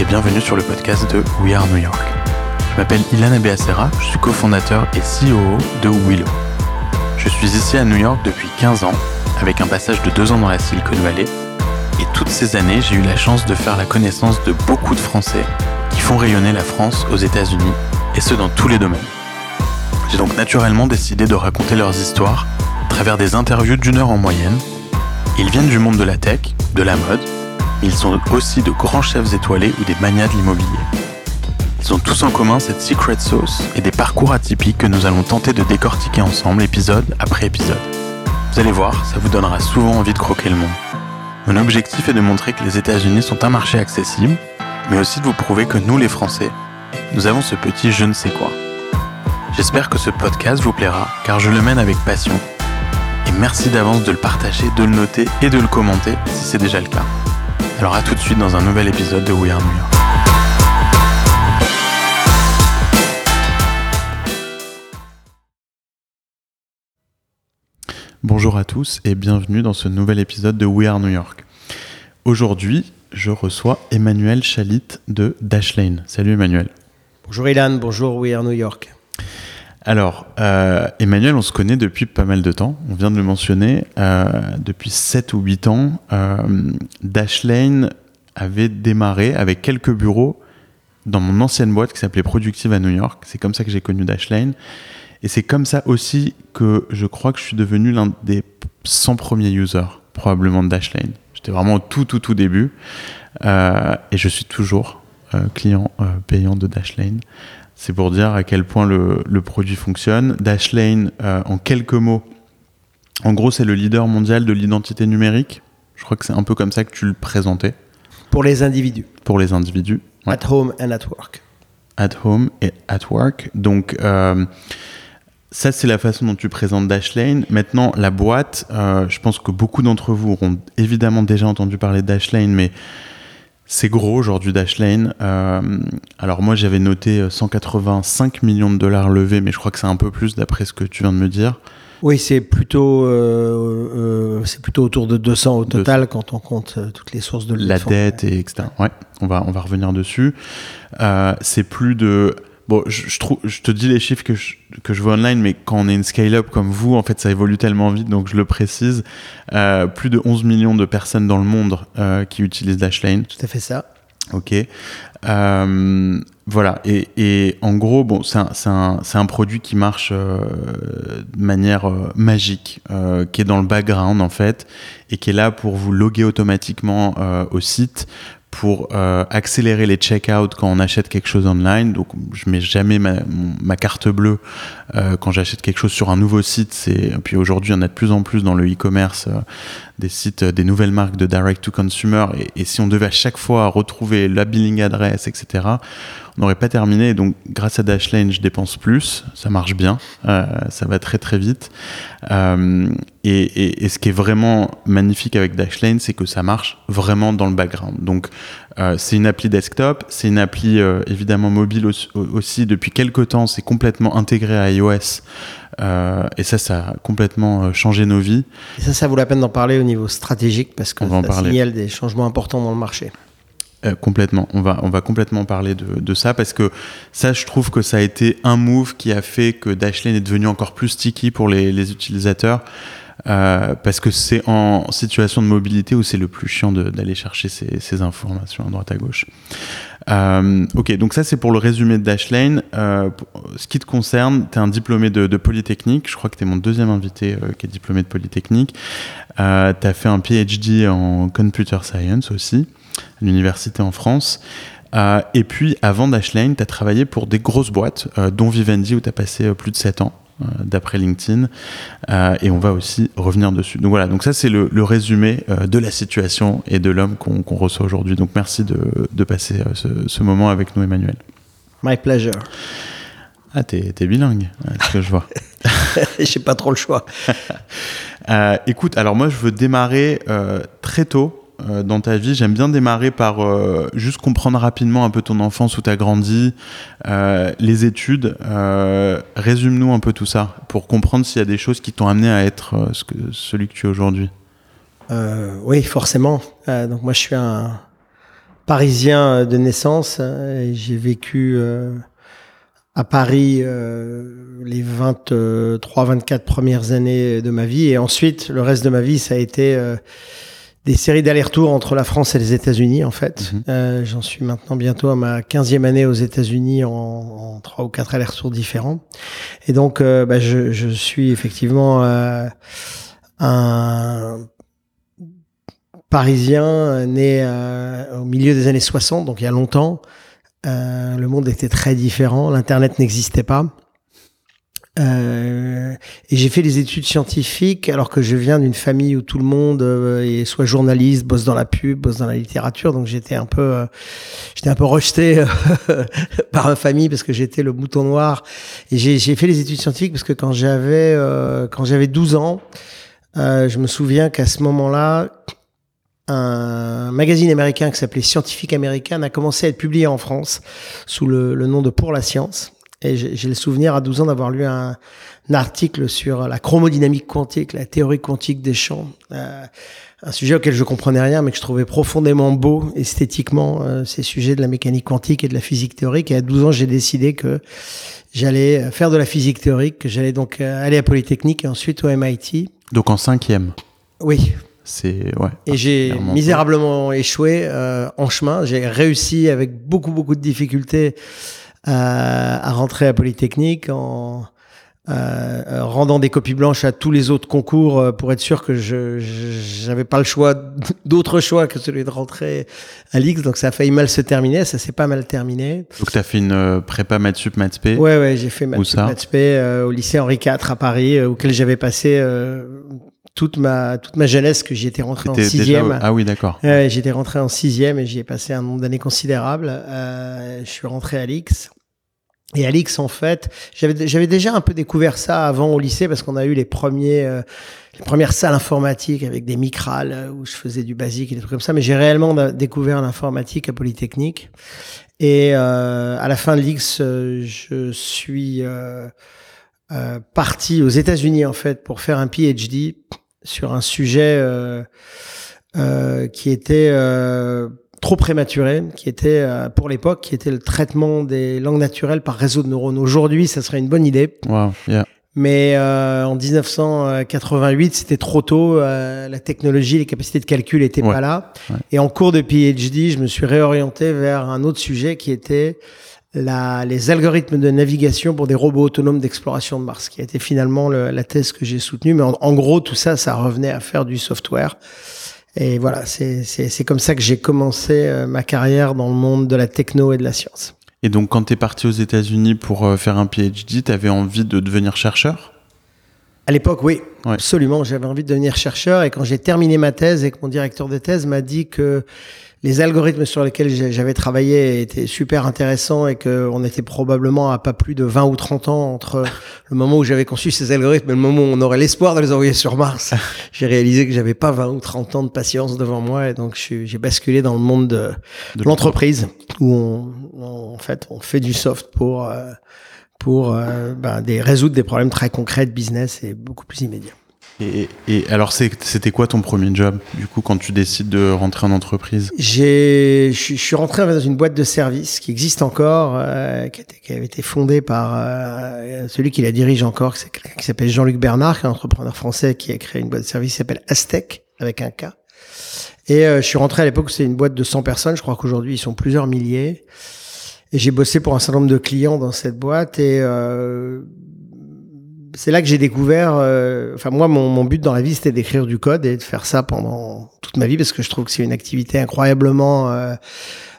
et bienvenue sur le podcast de We Are New York. Je m'appelle Ilan Abeacera, je suis cofondateur et CEO de Willow. Je suis ici à New York depuis 15 ans, avec un passage de 2 ans dans la Silicon Valley, et toutes ces années j'ai eu la chance de faire la connaissance de beaucoup de Français qui font rayonner la France aux États-Unis, et ce dans tous les domaines. J'ai donc naturellement décidé de raconter leurs histoires à travers des interviews d'une heure en moyenne. Ils viennent du monde de la tech, de la mode, ils sont aussi de grands chefs étoilés ou des manias de l'immobilier. Ils ont tous en commun cette secret sauce et des parcours atypiques que nous allons tenter de décortiquer ensemble épisode après épisode. Vous allez voir, ça vous donnera souvent envie de croquer le monde. Mon objectif est de montrer que les États-Unis sont un marché accessible, mais aussi de vous prouver que nous les Français, nous avons ce petit je ne sais quoi. J'espère que ce podcast vous plaira car je le mène avec passion. Et merci d'avance de le partager, de le noter et de le commenter si c'est déjà le cas. Alors à tout de suite dans un nouvel épisode de We Are New York. Bonjour à tous et bienvenue dans ce nouvel épisode de We Are New York. Aujourd'hui, je reçois Emmanuel Chalit de Dashlane. Salut Emmanuel. Bonjour Ilan, bonjour We Are New York. Alors, euh, Emmanuel, on se connaît depuis pas mal de temps. On vient de le mentionner. Euh, depuis 7 ou 8 ans, euh, Dashlane avait démarré avec quelques bureaux dans mon ancienne boîte qui s'appelait Productive à New York. C'est comme ça que j'ai connu Dashlane. Et c'est comme ça aussi que je crois que je suis devenu l'un des 100 premiers users, probablement de Dashlane. J'étais vraiment au tout, tout, tout début. et je suis toujours client payant de Dashlane. C'est pour dire à quel point le, produit fonctionne. Dashlane, euh, en quelques mots, en gros, c'est le leader mondial de l'identité numérique. Je crois que c'est un peu comme ça que tu le présentais. Pour les individus. Pour les individus. At home and at work. At home et at work. Donc, euh, ça, c'est la façon dont tu présentes Dashlane. Maintenant, la boîte, euh, je pense que beaucoup d'entre vous auront évidemment déjà entendu parler de Dashlane, mais c'est gros aujourd'hui Dashlane. Euh, alors moi j'avais noté 185 euh, millions de dollars levés, mais je crois que c'est un peu plus d'après ce que tu viens de me dire. Oui, c'est plutôt, euh, c'est plutôt autour de 200 au total quand on compte toutes les sources de La dette et etc. Ouais, on va, on va revenir dessus. c'est plus de Bon, je, trouve, je te dis les chiffres que je, que je vois online, mais quand on est une scale-up comme vous, en fait, ça évolue tellement vite, donc je le précise. Euh, plus de 11 millions de personnes dans le monde euh, qui utilisent Dashlane. Tout à fait ça. Ok. Euh, voilà. Et, et, en gros, bon, c'est un, un, un, produit qui marche de manière magique, qui est dans le background en fait, et qui est là pour vous loguer automatiquement au site, pour euh, accélérer les check-out quand on achète quelque chose online. Donc, je mets jamais ma, carte bleue euh, quand j'achète quelque chose sur un nouveau site. C'est puis aujourd'hui, il y en a de plus en plus dans le e-commerce euh, des sites, des nouvelles marques de direct to consumer. Et, si on devait à chaque fois retrouver la billing adresse, etc., on n'aurait pas terminé. Donc, grâce à Dashlane, je dépense plus. Ça marche bien. Euh, ça va très très vite. Euh, et, et, et, ce qui est vraiment magnifique avec Dashlane, c'est que ça marche vraiment dans le background. Donc, euh, c'est une appli desktop, c'est une appli euh, évidemment mobile aussi, aussi, Depuis quelques temps, c'est complètement intégré à iOS. Euh, et ça, ça a complètement changé nos vies. Et ça, ça vaut la peine d'en parler au niveau stratégique parce que ça signale des changements importants dans le marché. Euh, complètement. On va, on va complètement parler de, de, ça parce que ça, je trouve que ça a été un move qui a fait que Dashlane est devenu encore plus sticky pour les, les utilisateurs. Euh, parce que c'est en situation de mobilité où c'est le plus chiant d'aller chercher ces, informations à droite à gauche. Euh, ok, donc ça c'est pour le résumé de Dashlane. Euh, ce qui te concerne, tu es un diplômé de, de, Polytechnique. Je crois que tu es mon deuxième invité qui est diplômé de Polytechnique. Tu as fait un PhD en Computer Science aussi à l'université en France. Et puis, avant Dashlane, tu as travaillé pour des grosses boîtes, dont Vivendi, où tu as passé plus de 7 ans, d'après LinkedIn. Euh, et on va aussi revenir dessus. Donc voilà, donc ça, c'est le, le, résumé de la situation et de l'homme qu'on qu reçoit aujourd'hui. Donc merci de, de passer ce, ce, moment avec nous, Emmanuel. My pleasure. Ah, t'es es bilingue, ce que je vois. J'ai pas trop le choix. écoute, alors moi, je veux démarrer très tôt euh, dans ta vie J'aime bien démarrer par euh, juste comprendre rapidement un peu ton enfance, où tu as grandi, euh, les études. Euh, résume-nous un peu tout ça pour comprendre s'il y a des choses qui t'ont amené à être euh, ce que, celui que tu es aujourd'hui. oui, forcément. donc moi, je suis un parisien de naissance. J'ai vécu à Paris les 23-24 premières années de ma vie. Et ensuite, le reste de ma vie, ça a été des séries d'allers-retours entre la France et les États-Unis, en fait. Mhm. Euh, J'en suis maintenant bientôt à ma 15e année aux États-Unis en, trois ou quatre allers-retours différents. Et donc, euh, bah, je, je, suis effectivement euh, un Parisien né au milieu des années 60, donc il y a longtemps. Le monde était très différent, l'Internet n'existait pas. Euh, et j'ai fait des études scientifiques alors que je viens d'une famille où tout le monde euh, est soit journaliste, bosse dans la pub, bosse dans la littérature. Donc j'étais un peu, euh, j'étais un peu rejeté par ma famille parce que j'étais le mouton noir. Et j'ai fait les études scientifiques parce que quand j'avais quand j'avais 12 ans, je me souviens qu'à ce moment-là, un magazine américain qui s'appelait Scientifique American a commencé à être publié en France sous le nom de Pour la science. Et j'ai le souvenir à 12 ans d'avoir lu un, un, article sur la chromodynamique quantique, la théorie quantique des champs. Euh, un sujet auquel je comprenais rien, mais que je trouvais profondément beau esthétiquement, euh, ces sujets de la mécanique quantique et de la physique théorique. Et à 12 ans, j'ai décidé que j'allais faire de la physique théorique, que j'allais donc euh, aller à Polytechnique et ensuite au MIT. Donc en cinquième Oui. C'est ouais. Et j'ai misérablement échoué euh, en chemin. J'ai réussi avec beaucoup beaucoup de difficultés à, rentrer à Polytechnique en euh, rendant des copies blanches à tous les autres concours euh, pour être sûr que je j'avais pas le choix d'autre choix que celui de rentrer à l'X donc ça a failli mal se terminer ça s'est pas mal terminé donc tu as fait une euh, prépa maths sup maths ouais ouais j'ai fait maths sup maths au lycée Henri IV à Paris auquel j'avais passé toute ma toute ma jeunesse que j'y étais rentré en sixième. Ah oui, d'accord. Euh, j'étais rentré en sixième et j'y ai passé un nombre d'années considérable. Euh, je suis rentré à l'X. Et à l'X, en fait, j'avais déjà un peu découvert ça avant au lycée parce qu'on a eu les premiers euh, les premières salles informatiques avec des micrales euh, où je faisais du basique et des trucs comme ça. Mais j'ai réellement découvert l'informatique à Polytechnique. Et euh, à la fin de l'X, je suis parti aux États-Unis en fait pour faire un PhD sur un sujet euh, euh, qui était euh, trop prématuré, qui était pour l'époque, qui était le traitement des langues naturelles par réseau de neurones. Aujourd'hui, ça serait une bonne idée. Mais en 1988, c'était trop tôt. la technologie, les capacités de calcul n'étaient pas là. Et en cours de PhD, je me suis réorienté vers un autre sujet qui était la, les algorithmes de navigation pour des robots autonomes d'exploration de Mars, qui a été finalement la thèse que j'ai soutenue. Mais en, gros, tout ça, ça revenait à faire du software. Et voilà, c'est comme ça que j'ai commencé euh, ma carrière dans le monde de la techno et de la science. Et donc, quand tu es parti aux États-Unis pour euh, faire un PhD, tu avais envie de devenir chercheur? À l'époque, oui, absolument. J'avais envie de devenir chercheur. Et quand j'ai terminé ma thèse et que mon directeur de thèse m'a dit que les algorithmes sur lesquels j'avais travaillé étaient super intéressants et qu'on était probablement à pas plus de 20 ou 30 ans entre le moment où j'avais conçu ces algorithmes et le moment où on aurait l'espoir de les envoyer sur Mars. J'ai réalisé que j'avais pas 20 ou 30 ans de patience devant moi et donc j'ai basculé dans le monde de, l'entreprise où on, en fait on fait du soft pour euh, pour euh, ben, des résoudre des problèmes très concrets de business et beaucoup plus immédiats. Et, et, alors, c'était quoi ton premier job, du coup, quand tu décides de rentrer en entreprise? Je suis rentré dans une boîte de service qui existe encore, euh, qui, avait été fondée par euh, celui qui la dirige encore, qui s'appelle Jean-Luc Bernard, qui est un entrepreneur français qui a créé une boîte de service qui s'appelle Aztec, avec un K. Et euh, je suis rentré à l'époque, c'était une boîte de 100 personnes, je crois qu'aujourd'hui, ils sont plusieurs milliers. Et j'ai bossé pour un certain nombre de clients dans cette boîte et euh, c'est là que j'ai découvert. Euh, enfin, moi, mon, mon, but dans la vie, c'était d'écrire du code et de faire ça pendant toute ma vie parce que je trouve que c'est une activité incroyablement, euh,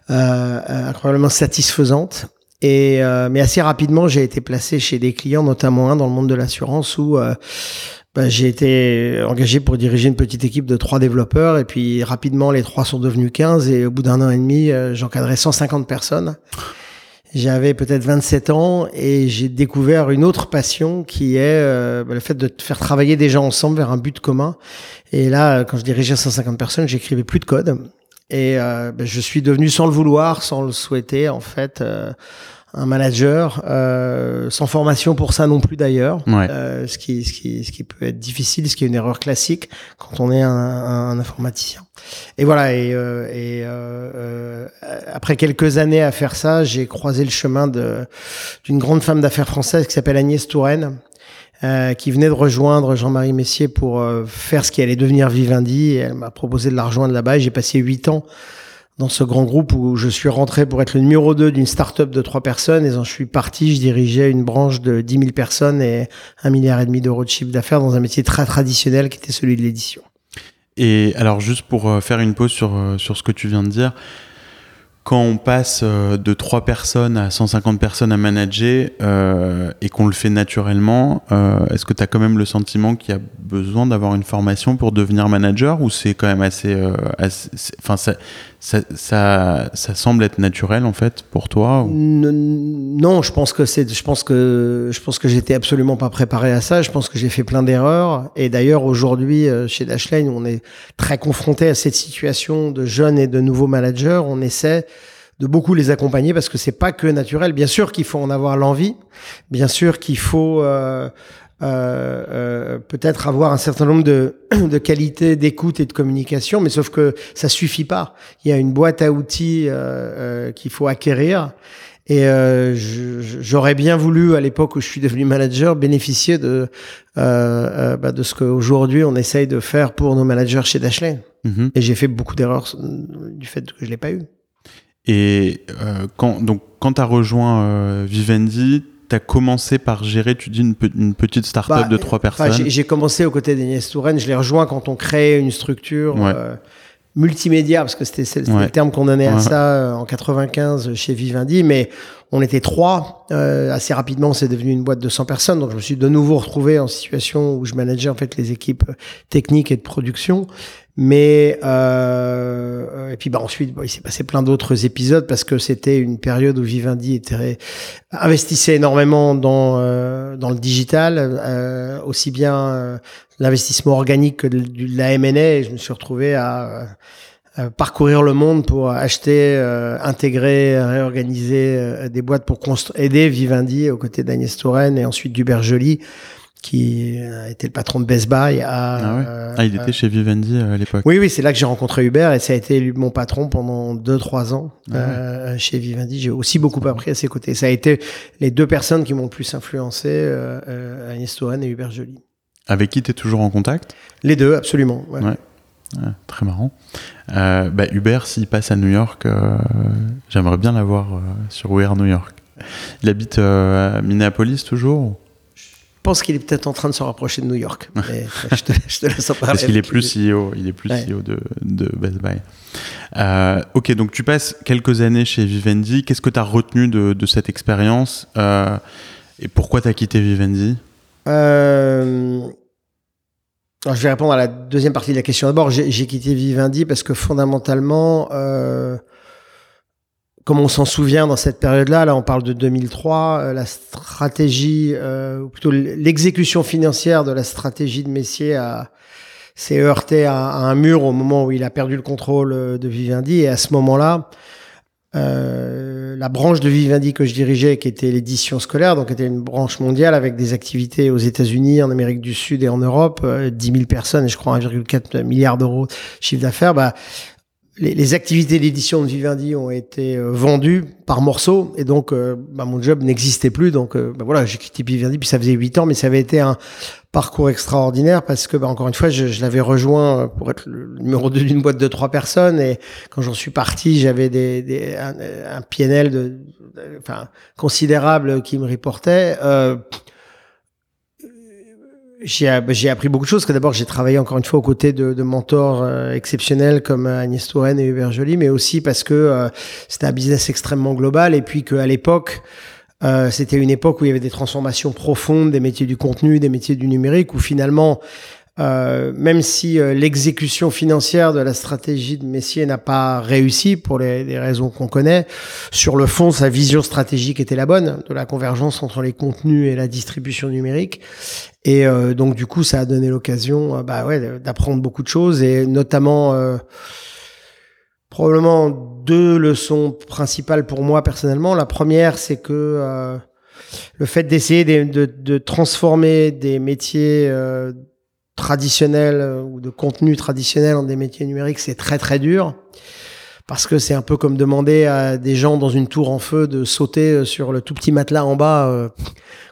euh, incroyablement satisfaisante. Et euh, mais assez rapidement, j'ai été placé chez des clients, notamment un dans le monde de l'assurance où euh, bah, j'ai été engagé pour diriger une petite équipe de trois développeurs et puis rapidement les trois sont devenus 15 et au bout d'un an et demi, j'encadrais 150 personnes. J'avais peut-être 27 ans et j'ai découvert une autre passion qui est euh, le fait de faire travailler des gens ensemble vers un but commun. Et là, quand je dirigeais 150 personnes, j'écrivais plus de code. Et euh, bah, je suis devenu sans le vouloir, sans le souhaiter, en fait, euh, un manager euh, sans formation pour ça non plus d'ailleurs, Ouais. euh, ce qui ce qui ce qui peut être difficile, ce qui est une erreur classique quand on est un, un, informaticien. Et voilà. Et, euh, et euh, euh, après quelques années à faire ça, j'ai croisé le chemin de d'une grande femme d'affaires française qui s'appelle Agnès Touraine. euh, qui venait de rejoindre Jean-Marie Messier pour euh, faire ce qui allait devenir Vivendi. Et elle m'a proposé de la rejoindre là-bas. Et j'ai passé huit ans dans ce grand groupe où je suis rentré pour être le numéro 2 d'une start-up de trois personnes et quand je suis parti, je dirigeais une branche de 10 000 personnes et un milliard et demi d'euros de chiffre d'affaires dans un métier très traditionnel qui était celui de l'édition. Et alors, juste pour euh, faire une pause sur, euh, sur ce que tu viens de dire, quand on passe euh, de 3 personnes à 150 personnes à manager et qu'on le fait naturellement, est-ce que tu as quand même le sentiment qu'il y a besoin d'avoir une formation pour devenir manager ou c'est quand même assez. assez- ça, ça, ça semble être naturel en fait pour toi Non, je pense que c'est, je pense que, je pense que j'étais absolument pas préparé à ça. Je pense que j'ai fait plein d'erreurs. Et d'ailleurs, aujourd'hui, euh, chez Dashlane, on est très confronté à cette situation de jeunes et de nouveaux managers. On essaie de beaucoup les accompagner parce que c'est pas que naturel. Bien sûr qu'il faut en avoir l'envie. Bien sûr qu'il faut euh, peut-être avoir un certain nombre de, de qualités d'écoute et de communication, mais sauf que ça suffit pas. Il y a une boîte à outils euh, euh, qu'il faut acquérir. Et euh, j'aurais bien voulu, à l'époque où je suis devenu manager, bénéficier de, euh, euh, bah, de ce qu'aujourd'hui on essaye de faire pour nos managers chez Dashlane. Mhm. Et j'ai fait beaucoup d'erreurs euh, du fait que je l'ai pas eu. Et euh, quand, donc, quand tu as rejoint euh, Vivendi, tu as commencé par gérer, tu dis, une, pe- une petite start-up Bah, de trois personnes. j'ai- j'ai commencé aux côtés d'Agnès Touraine. Je l'ai rejoint quand on créait une structure Ouais. euh, multimédia, parce que c'était Ouais. le terme qu'on donnait à Ouais. ça euh, en 95 chez Vivendi. Mais on était trois. Euh, assez rapidement, c'est devenu une boîte de 100 personnes. Donc, je me suis de nouveau retrouvé en situation où je manageais en fait les équipes techniques et de production. Mais euh, et puis bah ensuite bon, il s'est passé plein d'autres épisodes parce que c'était une période où Vivendi était investissait énormément dans euh, dans le digital euh, aussi bien euh, l'investissement organique que de, de la M&A je me suis retrouvé à euh, euh, parcourir le monde pour acheter, euh, intégrer, réorganiser euh, des boîtes pour aider Vivendi aux côtés d'Agnès Touraine et ensuite d'Hubert Joly qui a été le patron de Best Buy à, Ah ouais euh, Ah, il était chez Vivendi euh, à l'époque. oui, oui, c'est là que j'ai rencontré Hubert et ça a été lui, mon patron pendant 2-3 ans Ah ouais. euh, chez Vivendi. J'ai aussi beaucoup appris à ses côtés. Ça a été les deux personnes qui m'ont le plus influencé, euh, euh, Agnès Touraine et Hubert Joly. Avec qui tu es toujours en contact? Les deux, absolument. ouais. Ah, Très marrant. Euh, bah, Hubert, s'il passe à New York, euh, j'aimerais bien l'avoir euh, sur We Are New York. Il habite euh, à Minneapolis toujours pense qu'il est peut-être en train de se rapprocher de New York. Mais je, te, je te laisse en parler. Parce qu'il est plus. CEO, il est plus Ouais. CEO de, de Best Buy. Euh, ok, donc tu passes quelques années chez Vivendi. Qu'est-ce que tu as retenu de, de cette expérience euh, Et pourquoi tu as quitté Vivendi? Euh, alors, je vais répondre à la deuxième partie de la question. D'abord, j'ai quitté Vivendi parce que fondamentalement, comme on s'en souvient dans cette période-là, là on parle de 2003, euh, la stratégie, euh, plutôt l'exécution financière de la stratégie de Messier a s'est heurté à, un mur au moment où il a perdu le contrôle euh, de Vivendi. Et à ce moment-là, euh, la branche de Vivendi que je dirigeais, qui était l'édition scolaire, donc était une branche mondiale avec des activités aux États-Unis, en Amérique du Sud et en Europe, euh, 10 000 personnes et je crois 1,4 milliard d'euros de chiffre d'affaires. Bah, les, les activités d'édition de Vivendi ont été euh, vendues par morceaux et donc euh, bah, mon job n'existait plus. Donc euh, bah, voilà, j'ai quitté Vivendi puis ça faisait huit ans, mais ça avait été un parcours extraordinaire parce que bah, encore une fois, je, je l'avais rejoint pour être le numéro 2 d'une boîte de trois personnes et quand j'en suis parti, j'avais des, des, un, un PNL de, de- enfin considérable qui me reportait. Euh, j'ai appris beaucoup de choses. Que d'abord, j'ai travaillé encore une fois aux côtés de, de mentors euh, exceptionnels comme Agnès Touraine et Hubert Joly, mais aussi parce que euh, c'était un business extrêmement global et puis qu'à l'époque, euh, c'était une époque où il y avait des transformations profondes des métiers du contenu, des métiers du numérique, où finalement, euh, même si euh, l'exécution financière de la stratégie de Messier n'a pas réussi pour les, les raisons qu'on connaît, sur le fond, sa vision stratégique était la bonne, de la convergence entre les contenus et la distribution numérique. Et euh, donc du coup, ça a donné l'occasion, euh, bah ouais, d'apprendre beaucoup de choses et notamment euh, Probablement deux leçons principales pour moi personnellement. La première, c'est que euh, le fait d'essayer de, de, de, transformer des métiers euh, traditionnels euh, ou de contenu traditionnel en des métiers numériques, c'est très très dur parce que c'est un peu comme demander à des gens dans une tour en feu de sauter euh, sur le tout petit matelas en bas euh,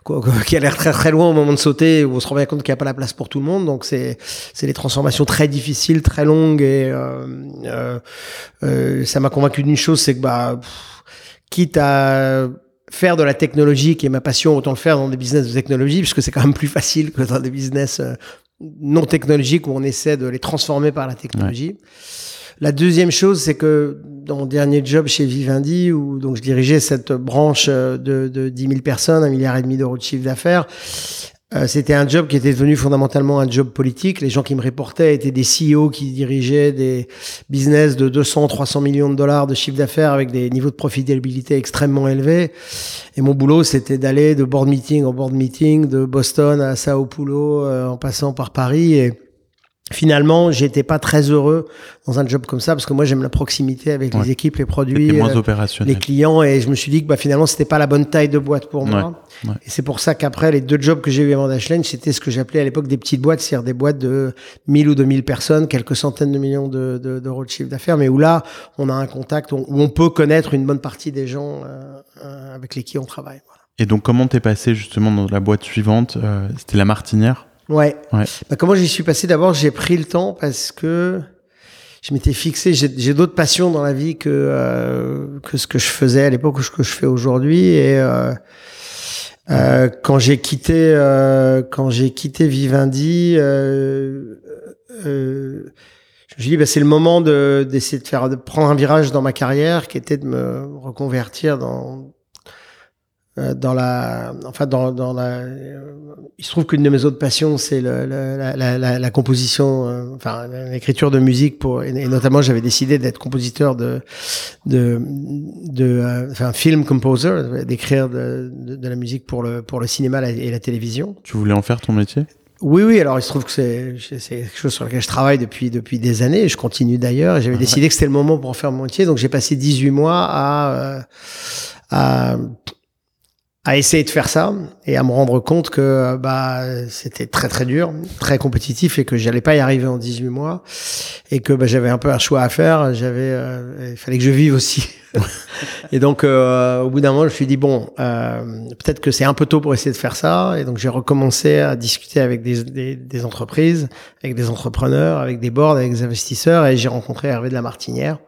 qui a l'air très très loin au moment de sauter où on se rend bien compte qu'il n'y a pas la place pour tout le monde. Donc c'est c'est des transformations très difficiles très longues. Et euh, euh, ça m'a convaincu d'une chose c'est que bah quitte à faire de la technologie qui est ma passion autant le faire dans des business de technologie puisque c'est quand même plus facile que dans des business non technologiques où on essaie de les transformer par la technologie. La deuxième chose, c'est que dans mon dernier job chez Vivendi, où donc je dirigeais cette branche de, de 10 000 personnes, un milliard et demi d'euros de chiffre d'affaires, euh, c'était un job qui était devenu fondamentalement un job politique. Les gens qui me reportaient étaient des CEO qui dirigeaient des business de 200, 300 millions de dollars de chiffre d'affaires avec des niveaux de profitabilité extrêmement élevés. Et mon boulot, c'était d'aller de board meeting en board meeting, de Boston à Sao Paulo, euh, en passant par Paris. Et finalement, j'étais pas très heureux dans un job comme ça parce que moi j'aime la proximité avec ouais. les équipes, les produits, moins euh, les clients et je me suis dit que bah, finalement c'était pas la bonne taille de boîte pour moi. Ouais. Et c'est pour ça qu'après les deux jobs que j'ai eu avant Dashlane, c'était ce que j'appelais à l'époque des petites boîtes, c'est-à-dire des boîtes de 1000 ou 2000 personnes, quelques centaines de millions d'euros de, de, chiffre d'affaires, mais où là on a un contact où on peut connaître une bonne partie des gens euh, euh, avec lesquels on travaille. Voilà. Et donc comment t'es passé justement dans la boîte suivante euh, C'était la Martinière? Ouais. ouais. Bah, comment j'y suis passé? D'abord, j'ai pris le temps parce que je m'étais fixé. J'ai d'autres passions dans la vie que euh, que ce que je faisais à l'époque ou ce que je fais aujourd'hui. Et euh, euh, quand j'ai quitté euh, quand j'ai quitté Vivendi, euh, euh, je me suis dit bah, c'est le moment de d'essayer de faire de prendre un virage dans ma carrière, qui était de me reconvertir dans dans la, enfin dans, dans la, il se trouve qu'une de mes autres passions c'est le, le, la, la, la, composition, euh, enfin l'écriture de musique pour, et, notamment j'avais décidé d'être compositeur de, de, de, euh, enfin film composer, d'écrire de, de, de, la musique pour le pour le cinéma et la télévision. Tu voulais en faire ton métier? Oui, oui. Alors, il se trouve que c'est c'est quelque chose sur lequel je travaille depuis depuis des années. Et je continue d'ailleurs. J'avais décidé que c'était le moment pour en faire mon métier. Donc, j'ai passé 18 mois à à à essayer de faire ça et à me rendre compte que bah c'était très très dur, très compétitif et que j'allais pas y arriver en 18 mois et que bah, j'avais un peu un choix à faire. J'avais, euh, il fallait que je vive aussi. et donc euh, au bout d'un moment, je me suis dit bon, euh, peut-être que c'est un peu tôt pour essayer de faire ça. Et donc j'ai recommencé à discuter avec des, des, des, entreprises, avec des entrepreneurs, avec des boards, avec des investisseurs et j'ai rencontré Hervé de la Martinière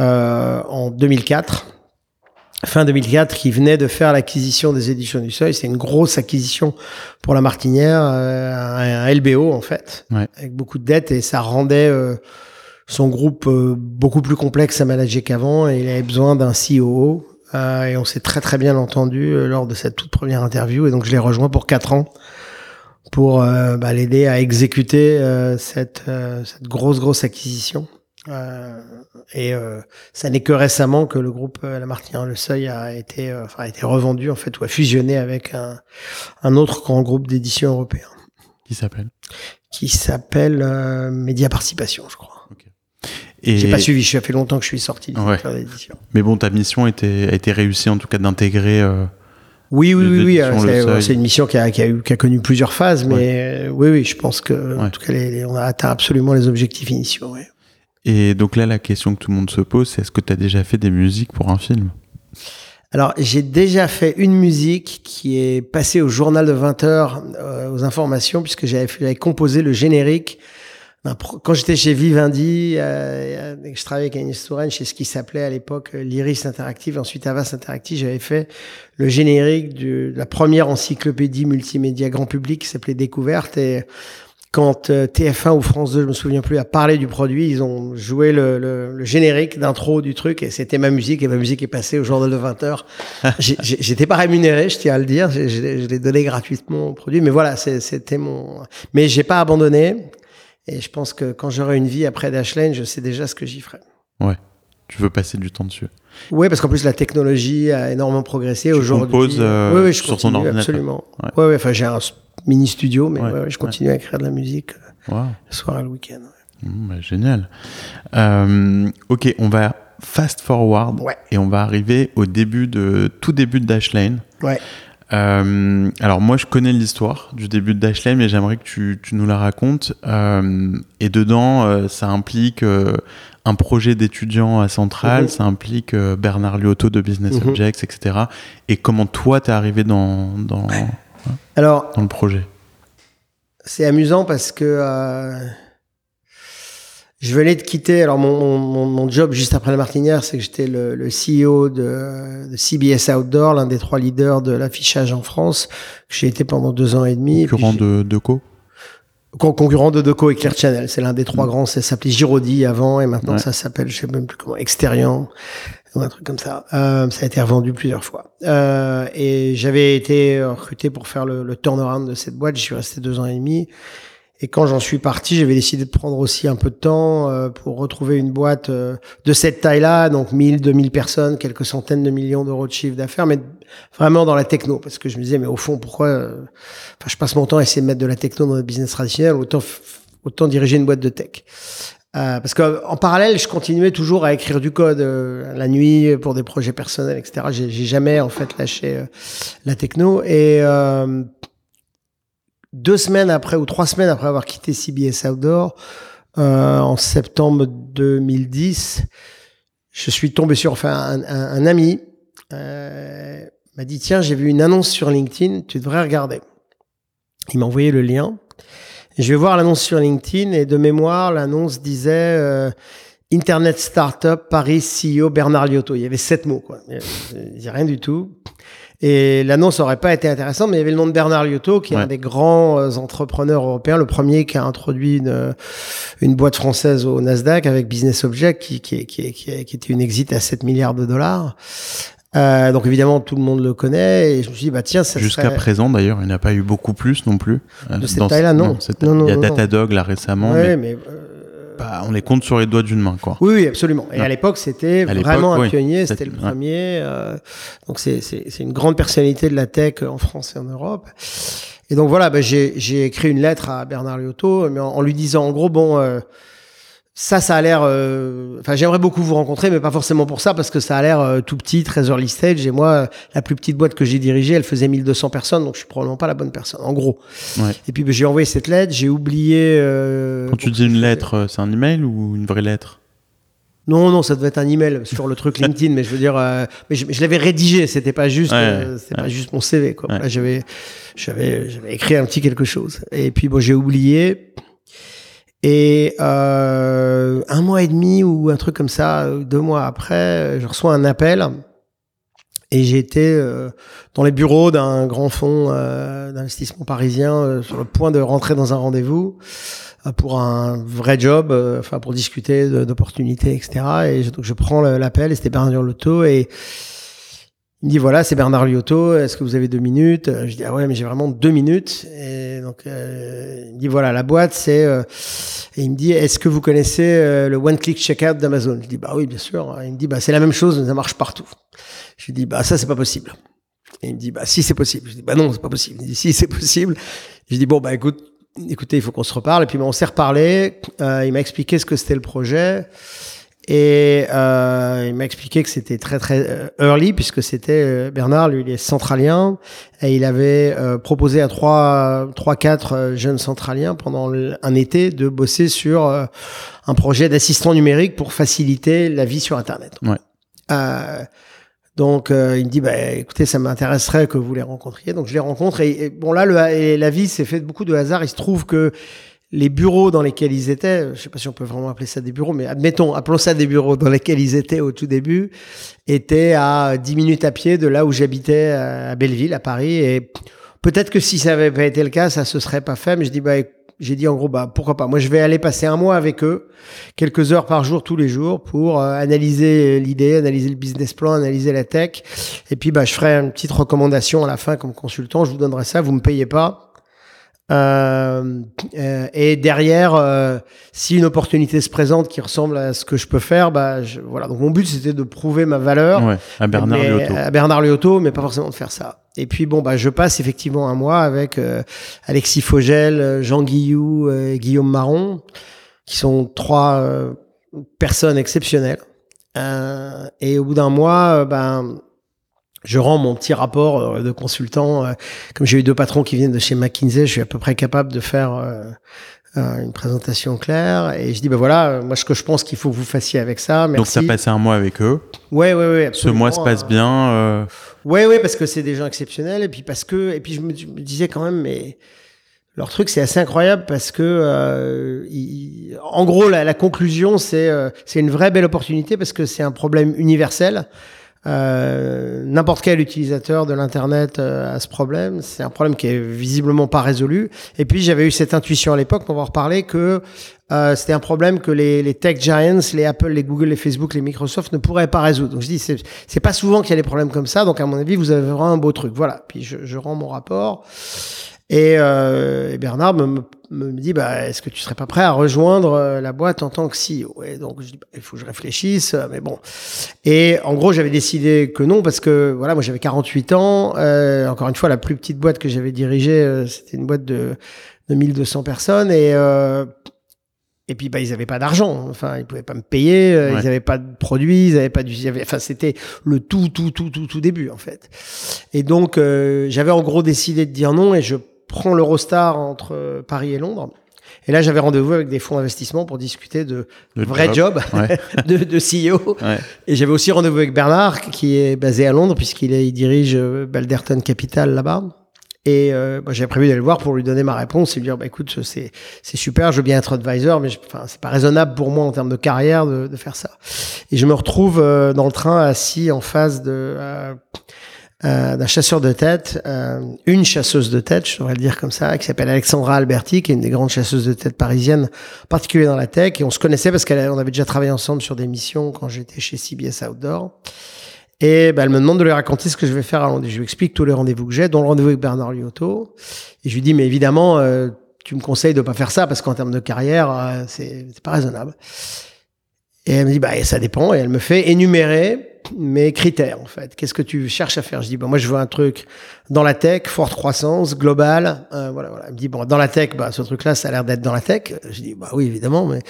euh, en 2004 fin 2004 qui venait de faire l'acquisition des éditions du Seuil. C'est une grosse acquisition pour la Martinière, euh, un, LBO en fait, ouais. avec beaucoup de dettes et ça rendait euh, son groupe euh, beaucoup plus complexe à manager qu'avant et il avait besoin d'un COO. Euh, et on s'est très très bien entendu euh, lors de cette toute première interview et donc je l'ai rejoint pour quatre ans pour bah, l'aider à exécuter cette, cette grosse grosse acquisition. Euh, et euh, ça n'est que récemment que le groupe euh, La Martinière Le Seuil a été, euh, enfin, a été revendu en fait ou a fusionné avec un, un autre grand groupe d'édition européen. Qui s'appelle? Qui s'appelle euh, Média Participation, je crois. Okay. Et j'ai pas suivi. Ça fait longtemps que je suis sorti du ouais. d'édition. Mais bon, ta mission était, a été réussie en tout cas d'intégrer. oui, oui, oui, oui. C'est une mission qui a, qui a, eu, qui a connu plusieurs phases, mais ouais. oui, oui, je pense que ouais. en tout cas, les, les, on a atteint absolument les objectifs initiaux. Ouais. Et donc là, la question que tout le monde se pose, c'est est-ce que tu as déjà fait des musiques pour un film? Alors, j'ai déjà fait une musique qui est passée au journal de 20 heures euh, aux informations, puisque j'avais composé le générique. Quand j'étais chez Vivendi, euh, je travaillais avec Agnès Touraine chez ce qui s'appelait à l'époque euh, l'Iris Interactive, ensuite Avas Interactive, j'avais fait le générique de la première encyclopédie multimédia grand public qui s'appelait Découverte. Et quand euh, TF1 ou France 2, je me souviens plus, a parlé du produit, ils ont joué le, le, le générique d'intro du truc et c'était ma musique et ma musique est passée au journal de 20 heures. J'étais pas rémunéré, je tiens à le dire, je, je, je l'ai donné gratuitement au produit, mais voilà, c'était mon. Mais j'ai pas abandonné et je pense que quand j'aurai une vie après Dashlane, je sais déjà ce que j'y ferai. Ouais, tu veux passer du temps dessus. Oui, parce qu'en plus la technologie a énormément progressé aujourd'hui. Euh, oui, oui, je sur continue, ton ordinateur. absolument. Ouais, ouais, enfin j'ai un mini studio, mais ouais. Ouais, je continue à écrire de la musique euh, wow. le soir et le week-end. Bah, génial. Euh, ok, on va fast forward et on va arriver au début de tout début de Dashlane. Ouais. Euh, alors moi je connais l'histoire du début de Dashlane mais j'aimerais que tu, tu nous la racontes. Euh, et dedans euh, ça implique un projet d'étudiant à Centrale, Mhm. ça implique Bernard Liotto de Business Mhm. Objects, etc. Et comment toi t'es arrivé dans, dans, Alors, dans le projet c'est amusant parce que euh, je venais de quitter. Alors, mon, mon, mon- mon job juste après la Martinière, c'est que j'étais le, le CEO de, de CBS Outdoor, l'un des trois leaders de l'affichage en France. J'ai été pendant deux ans et demi. Concurrent de, de Co Con- concurrent de Deco et Clear Channel. C'est l'un des trois grands. Ça s'appelait Giraudy avant et maintenant Ouais. ça s'appelle, je sais même plus comment, Exterian un truc comme ça. Euh, ça a été revendu plusieurs fois. Euh, et j'avais été recruté pour faire le, le turnaround de cette boîte. J'y suis resté deux ans et demi. Et quand j'en suis parti, j'avais décidé de prendre aussi un peu de temps euh, pour retrouver une boîte euh, de cette taille-là, donc 1000, 2000 personnes, quelques centaines de millions d'euros de chiffre d'affaires, mais vraiment dans la techno, parce que je me disais, mais au fond, pourquoi euh, enfin, je passe mon temps à essayer de mettre de la techno dans le business traditionnel, autant, autant diriger une boîte de tech. Euh, parce que en parallèle, je continuais toujours à écrire du code euh, la nuit pour des projets personnels, etc. J'ai j'ai jamais en fait lâché euh, la techno. Et deux semaines après ou trois semaines après avoir quitté CBS Outdoor, en septembre 2010, je suis tombé sur un, un- un ami m'a dit tiens j'ai vu une annonce sur LinkedIn, tu devrais regarder. Il m'a envoyé le lien. Je vais voir l'annonce sur LinkedIn et de mémoire, l'annonce disait euh, Internet Startup Paris CEO Bernard Liotto. Il y avait sept mots, quoi. Il n'y avait rien du tout. Et l'annonce n'aurait pas été intéressante, mais il y avait le nom de Bernard Liotto, qui est Ouais. un des grands euh, entrepreneurs européens, le premier qui a introduit une, une boîte française au Nasdaq avec Business Object, qui, qui, qui, qui, qui était une exit à 7 milliards de dollars. Euh, donc évidemment, tout le monde le connaît. Et je me suis dit, bah tiens, ça Jusqu'à serait... présent, d'ailleurs, il n'y a pas eu beaucoup plus non plus. euh, De cette taille-là, non. cette- Non, non, il y a. Datadog là récemment, Ouais, mais mais... euh, bah, on les compte sur les doigts d'une main, quoi. Oui, oui, absolument. Et Ouais. à l'époque, c'était vraiment un oui. pionnier, c'était le ouais. premier. euh, donc, c'est c'est- c'est une grande personnalité de la tech en France et en Europe. Et donc, voilà, bah, j'ai j'ai écrit une lettre à Bernard Liotto, mais en, en lui disant, en gros, bon, euh, ça, ça a l'air... euh, Enfin, j'aimerais beaucoup vous rencontrer, mais pas forcément pour ça, parce que ça a l'air euh, tout petit, très early stage. Et moi, euh, la plus petite boîte que j'ai dirigée, elle faisait 1200 personnes, donc je suis probablement pas la bonne personne, en gros. Ouais. Et puis, bah, j'ai envoyé cette lettre, j'ai oublié... euh, Quand tu dis une lettre, euh, c'est un email ou une vraie lettre? Non, non, ça devait être un email sur le truc LinkedIn, mais je veux dire, euh, mais je, je l'avais rédigé, c'était pas juste, Ouais, euh, c'était pas juste mon CV, quoi. Ouais. Là, J'avais, j'avais, j'avais écrit un petit quelque chose. Et puis bon, j'ai oublié. Et euh, un mois et demi ou un truc comme ça, euh, deux mois après, euh, je reçois un appel. Et j'étais euh, dans les bureaux d'un grand fonds euh, d'investissement parisien euh, sur le point de rentrer dans un rendez-vous pour un vrai job, enfin pour discuter d'opportunités, etc. Et je, donc je prends le- l'appel et c'était Bernard Liotto et il me dit voilà c'est Bernard Liotto, est-ce que vous avez deux minutes? Euh, Je dis ah ouais mais j'ai vraiment deux minutes et donc euh, il me dit voilà la boîte c'est euh, et il me dit est-ce que vous connaissez le one click checkout d'Amazon? Je dis bah oui bien sûr. Il me dit bah c'est la même chose mais ça marche partout. Je lui dis bah ça c'est pas possible. Et il me dit bah si c'est possible. Je dis bah non c'est pas possible. Il me dit si c'est possible. Je dis bon bah écoute écoutez il faut qu'on se reparle et puis bah, on s'est reparlé. Il m'a expliqué ce que c'était le projet et euh, il m'a expliqué que c'était très très euh, early puisque c'était euh, Bernard lui il est centralien et il avait euh, proposé à trois trois quatre jeunes centraliens pendant un été de bosser sur un projet d'assistant numérique pour faciliter la vie sur internet. Ouais. Euh, donc euh, il me dit bah écoutez ça m'intéresserait que vous les rencontriez donc je les rencontre et, et bon là le, et la vie s'est fait de beaucoup de hasard il se trouve que les bureaux dans lesquels ils étaient, je sais pas si on peut vraiment appeler ça des bureaux, mais admettons, appelons ça des bureaux dans lesquels ils étaient au tout début, étaient à 10 minutes à pied de là où j'habitais à Belleville, à Paris. Et peut-être que si ça avait pas été le cas, ça se serait pas fait. Mais je dis, bah, j'ai dit en gros, bah, pourquoi pas. Moi, je vais aller passer un mois avec eux, quelques heures par jour, tous les jours, pour euh, analyser l'idée, analyser le business plan, analyser la tech. Et puis, bah, je ferai une petite recommandation à la fin comme consultant. Je vous donnerai ça. Vous me payez pas. Euh, euh, et derrière, euh, si une opportunité se présente qui ressemble à ce que je peux faire, bah je, voilà. Donc mon but c'était de prouver ma valeur Ouais, à Bernard mais- Liotto. à Bernard Liotto, mais pas forcément de faire ça. Et puis bon bah je passe effectivement un mois avec euh, Alexis Fogel, euh, Jean Guillou, euh, et Guillaume Marron. qui sont trois personnes exceptionnelles. et au bout d'un mois, ben je rends mon petit rapport de consultant. Comme j'ai eu deux patrons qui viennent de chez McKinsey, je suis à peu près capable de faire une présentation claire et je dis ben voilà euh, moi ce que je pense qu'il faut que vous fassiez avec ça merci. donc ça passé un mois avec eux ouais ouais ouais ce mois se passe bien euh... ouais ouais parce que c'est des gens exceptionnels et puis parce que et puis je me, disais quand même mais leur truc c'est assez incroyable parce que euh, en gros la, la conclusion c'est euh, c'est une vraie belle opportunité parce que c'est un problème universel euh, n'importe quel utilisateur de l'internet euh, a ce problème. C'est un problème qui est visiblement pas résolu. Et puis j'avais eu cette intuition à l'époque, on va en reparler, que euh, c'était un problème que les, les, tech giants, les Apple, les Google, les Facebook, les Microsoft ne pourraient pas résoudre. Donc je dis, c'est pas souvent qu'il y a des problèmes comme ça. Donc à mon avis, vous avez vraiment un beau truc. Voilà. Puis je, je rends mon rapport. Et, euh, Bernard me, me, dit, bah, est-ce que tu serais pas prêt à rejoindre euh, la boîte en tant que CEO Et donc je dis, bah, il faut que je réfléchisse, euh, mais bon. Et en gros, j'avais décidé que non parce que voilà, moi j'avais 48 ans. Euh, encore une fois, la plus petite boîte que j'avais dirigée, euh, c'était une boîte de, de 1200 personnes et et puis bah ils avaient pas d'argent, enfin ils pouvaient pas me payer, ils avaient pas de produits, ils avaient pas du, enfin c'était le tout tout tout tout tout début en fait. Et donc j'avais en gros décidé de dire non et je prends l'Eurostar entre Paris et Londres. Et là, j'avais rendez-vous avec des fonds d'investissement pour discuter de, vrais jobs de, de, CEO. Et j'avais aussi rendez-vous avec Bernard, qui est basé à Londres, puisqu'il il dirige euh, Balderton Capital là-bas. Et euh, j'avais prévu d'aller le voir pour lui donner ma réponse et lui dire bah écoute c'est c'est super je veux bien être advisor mais enfin c'est pas raisonnable pour moi en termes de carrière de, de faire ça et je me retrouve euh, dans le train assis en face de euh, euh, d'un chasseur de tête, euh, une chasseuse de tête, je devrais le dire comme ça, qui s'appelle Alexandra Alberti, qui est une des grandes chasseuses de tête parisiennes, en particulier dans la tech. Et on se connaissait parce qu'on avait déjà travaillé ensemble sur des missions quand j'étais chez CBS Outdoor. Et bah, elle me demande de lui raconter ce que je vais faire à Londres. Je lui explique tous les rendez-vous que j'ai, dont le rendez-vous avec Bernard Liotto. Et je lui dis, mais évidemment, euh, tu me conseilles de pas faire ça parce qu'en termes de carrière, c'est pas raisonnable. Et elle me dit, bah, ça dépend. Et elle me fait énumérer mes critères en fait. Qu'est-ce que tu cherches à faire? Je dis bon moi je veux un truc dans la tech, forte croissance, globale. Euh, voilà voilà. Elle me dit bon dans la tech, bah ce truc-là ça a l'air d'être dans la tech. Je dis bah oui évidemment, mais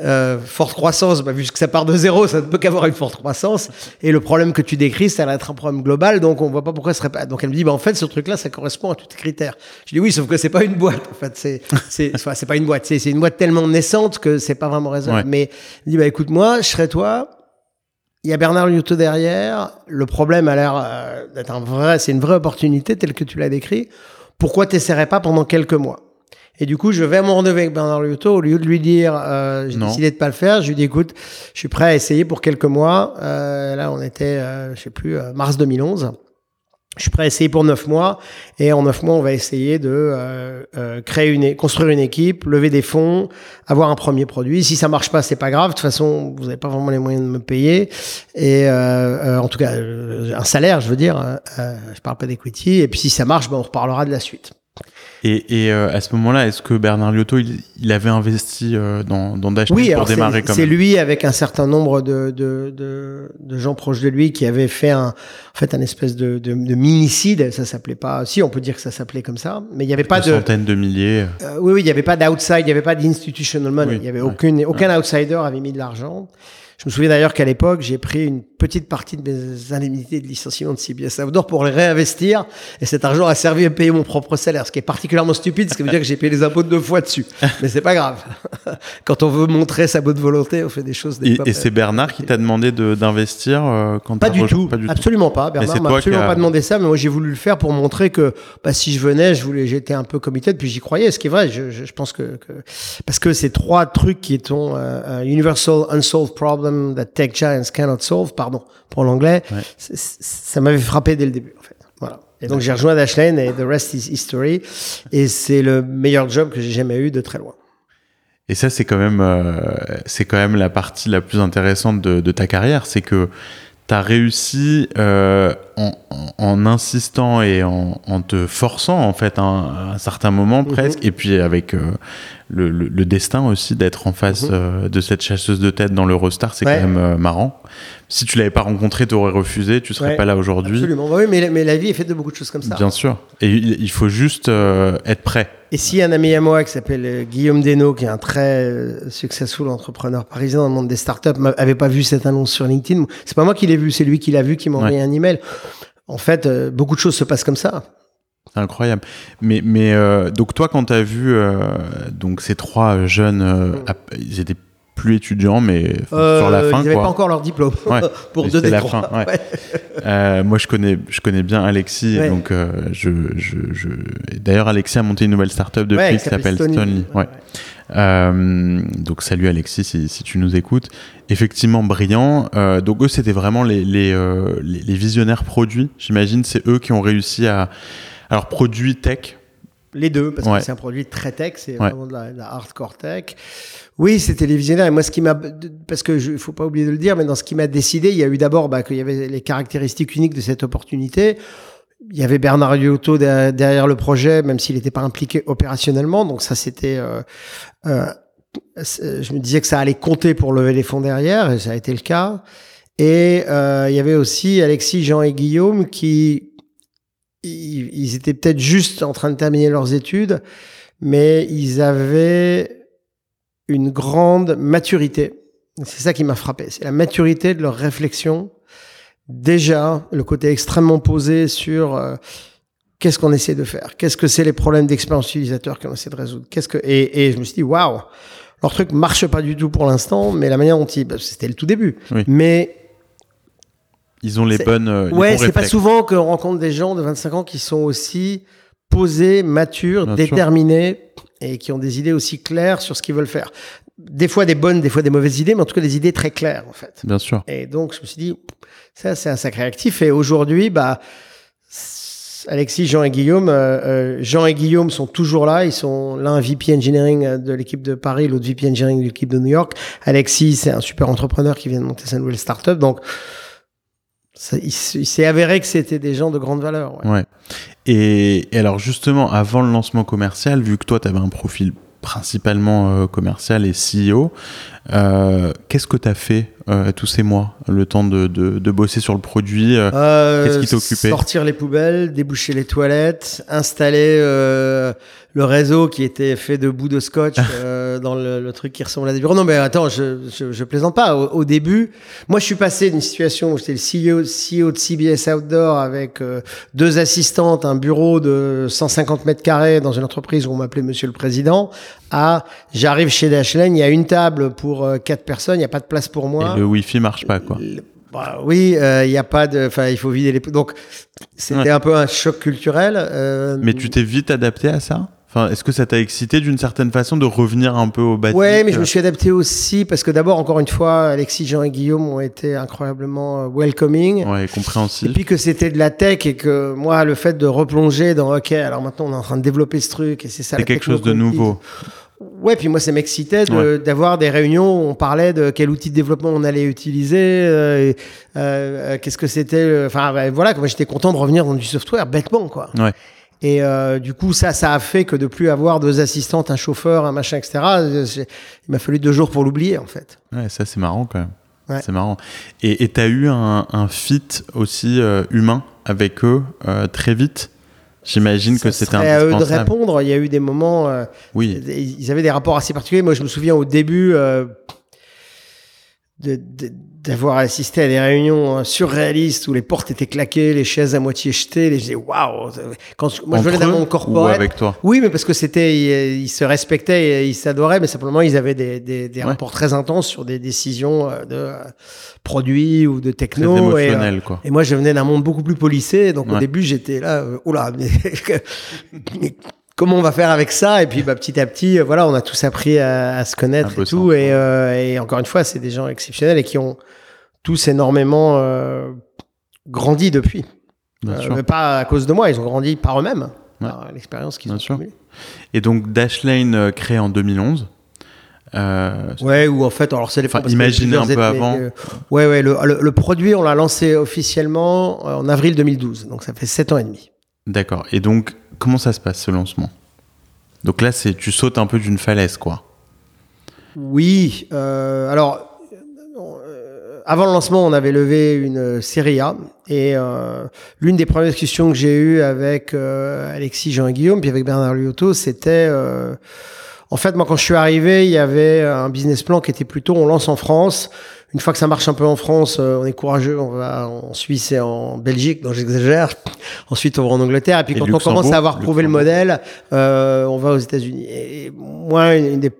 euh, forte croissance, bah, vu que ça part de zéro, ça ne peut qu'avoir une forte croissance. Et le problème que tu décris, ça va être un problème global, donc on voit pas pourquoi ce serait pas. Donc elle me dit bah en fait ce truc-là ça correspond à tous tes critères. Je dis oui sauf que c'est pas une boîte en fait. C'est c'est c'est pas une boîte. C'est c'est une boîte tellement naissante que c'est pas vraiment raisonnable. Mais elle dit bah écoute moi je serais toi il y a Bernard Liotto derrière. Le problème a l'air euh, d'être un vrai, c'est une vraie opportunité telle que tu l'as décrit. Pourquoi t'essaierais pas pendant quelques mois? Et du coup, je vais à mon rendez-vous avec Bernard Liotto au lieu de lui dire, euh, j'ai décidé de pas le faire. Je lui dis, écoute, je suis prêt à essayer pour quelques mois. Euh, là, on était, euh, je sais plus, euh, mars 2011 je suis prêt à essayer pour neuf mois. Et en neuf mois on va essayer de euh, euh, créer une construire une équipe lever des fonds avoir un premier produit. Si ça marche pas c'est pas grave. De toute façon vous n'avez pas vraiment les moyens de me payer. Et euh, en tout cas un salaire je veux dire je parle pas d'equity. Et puis si ça marche ben, on reparlera de la suite et, et euh, à ce moment-là, est-ce que Bernard Liotto, il, il avait investi euh, dans, dans Dash oui, pour démarrer comme C'est lui avec un certain nombre de, de, de, de, gens proches de lui qui avaient fait un, en fait, un espèce de, de, de minicide. Ça s'appelait pas. Si, on peut dire que ça s'appelait comme ça, mais il n'y avait pas de centaines de milliers. Euh, oui, oui, il n'y avait pas d'outside, il n'y avait pas d'institutional money. il y avait aucune, aucun outsider avait mis de l'argent. Je me souviens d'ailleurs qu'à l'époque, j'ai pris une petite partie de mes indemnités de licenciement de CBS Outdoor pour les réinvestir. Et cet argent a servi à payer mon propre salaire, ce qui est particulièrement stupide, ce qui veut dire que j'ai payé les impôts deux fois dessus. Mais c'est pas grave. Quand on veut montrer sa bonne volonté, on fait des choses. Des et, et c'est Bernard qui t'a demandé d'investir euh, quand pas, du tout, pas du absolument pas. Bernard m'a absolument pas demandé ça, mais moi j'ai voulu le faire pour montrer que bah, si je venais, je voulais, j'étais un peu comité, puis j'y croyais. Ce qui est vrai, je, je, je pense que, que, parce que ces trois trucs qui sont euh, universal unsolved problem that tech giants cannot solve, pardon, pour l'anglais, ça m'avait frappé dès le début, en fait. Voilà. Et donc j'ai rejoint Dashlane et the rest is history. Et c'est le meilleur job que j'ai jamais eu de très loin. Et ça, c'est quand même, euh, c'est quand même la partie la plus intéressante de, de ta carrière, c'est que tu as réussi euh, en, en, insistant et en, en, te forçant en fait à un, certain moment mhm. presque, et puis avec euh, le, le, destin aussi d'être en face mhm. de cette chasseuse de tête dans l'Eurostar, c'est quand même marrant. Si tu l'avais pas rencontré, tu aurais refusé, tu serais pas là aujourd'hui. Absolument, oui, mais, mais, la vie est faite de beaucoup de choses comme ça. Bien sûr, et il, faut juste être prêt. Et si un ami à moi qui s'appelle Guillaume Desnaux, qui est un très successful entrepreneur parisien dans le monde des startups, n'avait pas vu cette annonce sur LinkedIn, c'est pas moi qui l'ai vu, c'est lui qui l'a vu, qui m'a envoyé un email. En fait, beaucoup de choses se passent comme ça. Incroyable. Mais, mais euh, donc toi, quand tu as vu euh, donc ces trois jeunes, euh, ils étaient plus étudiants, mais sur la fin. Ils n'avaient pas encore leur diplôme pour deux des la trois. Fin, moi, je connais, je connais bien Alexis, donc je, je, je... d'ailleurs, Alexis a monté une nouvelle startup depuis qui s'appelle Stonely. donc salut Alexis si, si, tu nous écoutes. Effectivement brillant. donc eux c'était vraiment les, les, les visionnaires produits. J'imagine c'est eux qui ont réussi à alors, produit tech Les deux, parce que c'est un produit très tech, c'est vraiment de la, hardcore tech. Oui, c'est télévisionnaire. Et moi, ce qui m'a, parce que je, faut pas oublier de le dire, mais dans ce qui m'a décidé, il y a eu d'abord bah, qu'il y avait les caractéristiques uniques de cette opportunité. Il y avait Bernard Liotto derrière le projet, même s'il n'était pas impliqué opérationnellement. Donc ça, c'était, euh, euh, je me disais que ça allait compter pour lever les fonds derrière, et ça a été le cas. Et euh, il y avait aussi Alexis, Jean et Guillaume qui ils, étaient peut-être juste en train de terminer leurs études, mais ils avaient une grande maturité. C'est ça qui m'a frappé, c'est la maturité de leur réflexion. Déjà, le côté extrêmement posé sur euh, qu'est-ce qu'on essaie de faire, qu'est-ce que c'est les problèmes d'expérience utilisateur qu'on essaie de résoudre, qu'est-ce que et, et, je me suis dit waouh, leur truc marche pas du tout pour l'instant, mais la manière dont ils, bah, c'était le tout début, mais ils ont les bonnes. Euh, ouais, c'est pas souvent qu'on rencontre des gens de 25 ans qui sont aussi posés, matures, déterminés et qui ont des idées aussi claires sur ce qu'ils veulent faire. Des fois des bonnes, des fois des mauvaises idées, mais en tout cas des idées très claires en fait. Bien sûr. Et donc je me suis dit, ça c'est un sacré actif. Et aujourd'hui, bah Alexis, Jean et Guillaume, euh, euh, Jean et Guillaume sont toujours là. Ils sont l'un VP Engineering de l'équipe de Paris, l'autre VP Engineering de l'équipe de New York. Alexis, c'est un super entrepreneur qui vient de monter sa nouvelle startup. Donc il, s'est avéré que c'était des gens de grande valeur. Ouais. Et, alors justement, avant le lancement commercial, vu que toi, tu avais un profil principalement euh, commercial et CEO, qu'est-ce que tu as fait euh, tous ces mois, le temps de, de, bosser sur le produit Qu'est-ce qui t'occupait Sortir les poubelles, déboucher les toilettes, installer le réseau qui était fait de bouts de scotch euh, dans le, le, truc qui ressemble à des bureaux. Non, mais attends, je, je, je plaisante pas. Au, début, moi, je suis passé d'une situation où j'étais le CEO, CEO de CBS Outdoor avec euh, deux assistantes, un bureau de 150 mètres carrés dans une entreprise où on m'appelait Monsieur le Président, à j'arrive chez Dashlane, il y a une table pour euh, quatre personnes, il n'y a pas de place pour moi. Et le Wi-Fi marche pas, quoi. Bah, oui, il n'y a pas de, enfin, il faut vider les. Donc, c'était un peu un choc culturel. Mais tu t'es vite adapté à ça? Est-ce que ça t'a excité d'une certaine façon de revenir un peu au basique Ouais, mais je me suis adapté aussi parce que d'abord, encore une fois, Alexis, Jean et Guillaume ont été incroyablement euh, welcoming. Ouais, compréhensifs. Et puis que c'était de la tech et que moi, le fait de replonger dans OK, alors maintenant on est en train de développer ce truc et c'est ça. C'est quelque chose de nouveau. Ouais, puis moi, ça m'excitait d'avoir des réunions où on parlait de quel outil de développement on allait utiliser, euh, euh, qu'est-ce que c'était. Enfin, voilà, moi j'étais content de revenir dans du software bêtement, quoi. Ouais. Et euh, du coup, ça, ça a fait que de plus avoir deux assistantes, un chauffeur, un machin, etc. Il m'a fallu deux jours pour l'oublier, en fait. Ouais, ça c'est marrant quand même. C'est marrant. Et tu as eu un, un fit aussi euh, humain avec eux euh, très vite? J'imagine que c'était un à eux de répondre. Il y a eu des moments. oui. Ils avaient des rapports assez particuliers. Moi, je me souviens au début d'avoir assisté à des réunions hein, surréalistes où les portes étaient claquées, les chaises à moitié jetées, les je disais waouh. Quand moi je venais d'un monde corporel, avec toi? Oui, mais parce que c'était ils, se respectaient, et ils s'adoraient, mais simplement ils avaient des, des, des rapports très intenses sur des décisions euh, de euh, produits ou de techno. Et, euh, quoi. et moi je venais d'un monde beaucoup plus policé, donc au début j'étais là, oula, mais comment on va faire avec ça Et puis bah, petit à petit, euh, voilà, on a tous appris à, se connaître et tout. Euh, et, encore une fois, c'est des gens exceptionnels et qui ont tous énormément euh, grandi depuis. mais pas à cause de moi, ils ont grandi par eux-mêmes, par l'expérience qu'ils ont sûr. Et donc Dashlane créé en 2011. ouais, ou en fait, alors c'est les. Enfin, imaginez un peu avant. ouais, ouais, le, le, produit, on l'a lancé officiellement en avril 2012, donc ça fait 7 ans et demi. D'accord. Et donc, comment ça se passe ce lancement? Donc là, tu sautes un peu d'une falaise, quoi. Oui. Euh, alors, euh, avant le lancement, on avait levé une série A. Et euh, l'une des premières discussions que j'ai eues avec Alexis, Jean et Guillaume, puis avec Bernard Liotto, c'était... En fait, moi, quand je suis arrivé, il y avait un business plan qui était plutôt on lance en France. Une fois que ça marche un peu en France, euh, on est courageux, on va en Suisse et en Belgique, donc j'exagère. Ensuite, on va en Angleterre. Et puis, Et quand on commence à avoir prouvé le modèle, euh, on va aux États-Unis. Et moi, une des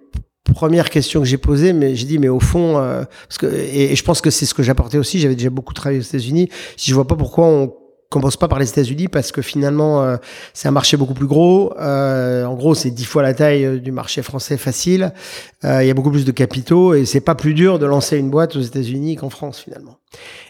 premières questions que j'ai posées, mais j'ai dit, mais au fond, euh, parce que, et, et je pense que c'est ce que j'apportais aussi, j'avais déjà beaucoup travaillé aux États-Unis, si je vois pas pourquoi on commence pas par les États-Unis parce que finalement euh, c'est un marché beaucoup plus gros. Euh, en gros, c'est dix fois la taille euh, du marché français facile. Euh, Il y a beaucoup plus de capitaux et c'est pas plus dur de lancer une boîte aux États-Unis qu'en France finalement.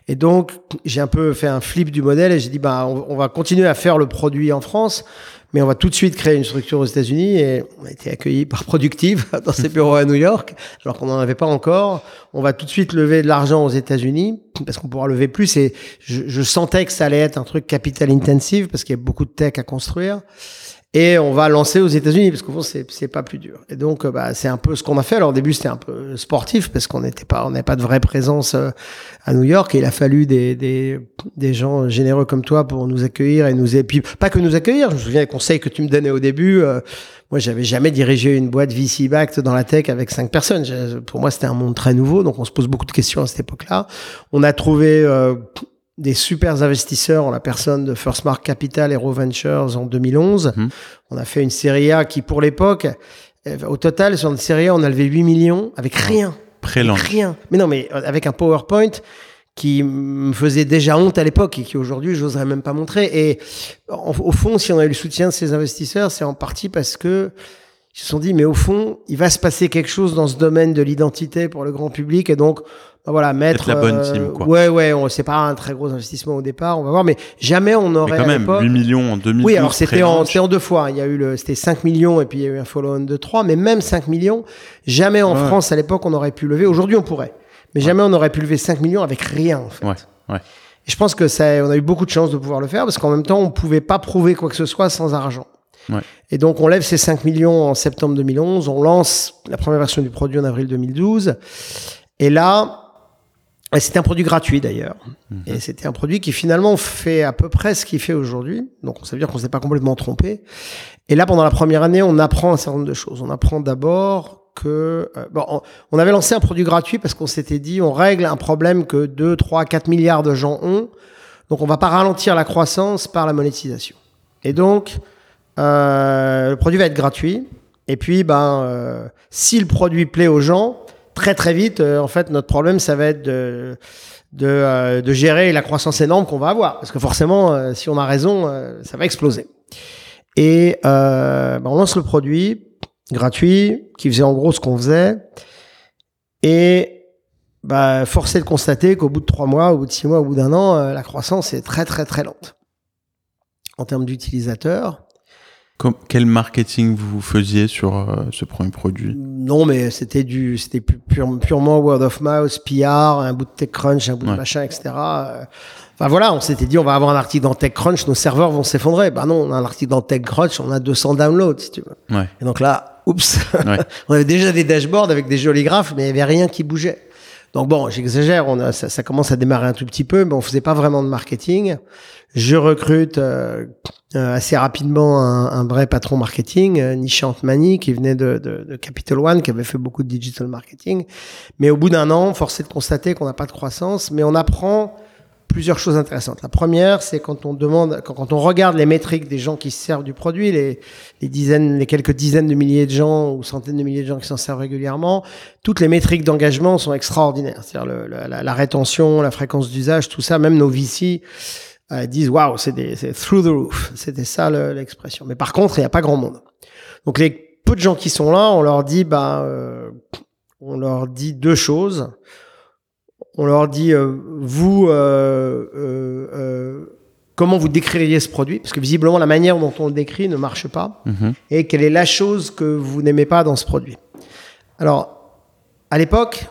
Et donc j'ai un peu fait un flip du modèle et j'ai dit bah on, va continuer à faire le produit en France. Mais on va tout de suite créer une structure aux États-Unis et on a été accueillis par Productive dans ses bureaux à New York, alors qu'on n'en avait pas encore. On va tout de suite lever de l'argent aux États-Unis parce qu'on pourra lever plus. Et je, je sentais que ça allait être un truc capital intensive parce qu'il y a beaucoup de tech à construire. Et on va lancer aux États-Unis parce qu'au fond c'est c'est pas plus dur. Et donc euh, bah c'est un peu ce qu'on a fait. Alors au début c'était un peu sportif parce qu'on n'était pas on n'avait pas de vraie présence euh, à New York et il a fallu des des des gens généreux comme toi pour nous accueillir et nous et puis pas que nous accueillir. Je me souviens des conseils que tu me donnais au début. euh, moi j'avais jamais dirigé une boîte VC backed dans la tech avec cinq personnes. Pour moi c'était un monde très nouveau donc on se pose beaucoup de questions à cette époque-là. On a trouvé euh, des super investisseurs en la personne de First Mark Capital et Row Ventures en 2011. Mhm. On a fait une série A qui, pour l'époque, euh, au total, sur une série A, on a levé 8 millions avec rien. Pré-launch. Rien. Mais non, mais euh, avec un PowerPoint qui me faisait déjà honte à l'époque et qui aujourd'hui, j'oserais même pas montrer. Et au fond, si on a eu le soutien de ces investisseurs, c'est en partie parce que ils se sont dit, mais au fond, il va se passer quelque chose dans ce domaine de l'identité pour le grand public. Et donc, ben voilà, mettre. la bonne euh, team, quoi. Ouais, ouais, on- c'est pas un très gros investissement au départ, on va voir, mais jamais on Mais aurait quand à même, l'époque- 8 millions en 2012. oui, alors c'était en, en deux fois. Il y a eu le, c'était 5 millions et puis il y a eu un follow-on de 3, mais même 5 millions, jamais en Ouais. France à l'époque on aurait pu lever. Aujourd'hui on pourrait, mais jamais on aurait pu lever 5 millions avec rien en fait. Ouais, ouais. Et je pense que ça, on a eu beaucoup de chance de pouvoir le faire parce qu'en même temps on pouvait pas prouver quoi que ce soit sans argent. Ouais. Et donc on lève ces 5 millions en septembre 2011, on lance la première version du produit en avril 2012, et là c'était un produit gratuit d'ailleurs. Et c'était un produit qui finalement fait à peu près ce qu'il fait aujourd'hui. Donc ça veut dire qu'on s'est pas complètement trompé. Et là, pendant la première année, on apprend un certain nombre de choses. On apprend d'abord que euh, bon, on, avait lancé un produit gratuit parce qu'on s'était dit on règle un problème que 2, 3, 4 milliards de gens ont. Donc on va pas ralentir la croissance par la monétisation. Et donc le produit va être gratuit. Et puis ben euh, si le produit plaît aux gens, très très vite, euh, en fait, notre problème, ça va être de, de, euh, de gérer la croissance énorme qu'on va avoir. Parce que forcément, euh, si on a raison, euh, ça va exploser. Et euh, ben, on lance le produit gratuit, qui faisait en gros ce qu'on faisait. Et bah, force est de constater qu'au bout de trois mois, au bout de six mois, au bout d'un an, euh, la croissance est très très très lente. En termes d'utilisateurs, Com- quel marketing vous faisiez sur euh, ce premier produit? Non, mais c'était du, c'était pu- pure- purement word of mouth, PR, un bout de TechCrunch, un bout de machin, etc. Euh, Enfin voilà, on s'était dit on va avoir un article dans TechCrunch, nos serveurs vont s'effondrer. Bah non, on a un article dans TechCrunch, on a 200 downloads si tu veux. Ouais. Et donc là, oups, Ouais. on avait déjà des dashboards avec des jolis graphes, mais il y avait rien qui bougeait. Donc bon, j'exagère, on a, ça, ça commence à démarrer un tout petit peu, mais on faisait pas vraiment de marketing. Je recrute euh, euh, assez rapidement un, un vrai patron marketing, euh, Nishant Mani, qui venait de, de, de Capital One, qui avait fait beaucoup de digital marketing. Mais au bout d'un an, force est de constater qu'on n'a pas de croissance, mais on apprend plusieurs choses intéressantes. La première, c'est quand on demande, quand, on regarde les métriques des gens qui se servent du produit, les, les dizaines, les quelques dizaines de milliers de gens ou centaines de milliers de gens qui s'en servent régulièrement, toutes les métriques d'engagement sont extraordinaires. C'est-à-dire la, la rétention, la fréquence d'usage, tout ça, même nos VC euh, disent waouh, c'est through the roof. C'était ça le- l'expression. Mais par contre, il n'y a pas grand monde. Donc les peu de gens qui sont là, on leur dit bah, euh, on leur dit deux choses. On leur dit euh, vous euh, euh, euh, comment vous décririez ce produit? Parce que visiblement la manière dont on le décrit ne marche pas Mhm. et quelle est la chose que vous n'aimez pas dans ce produit? Alors, à l'époque,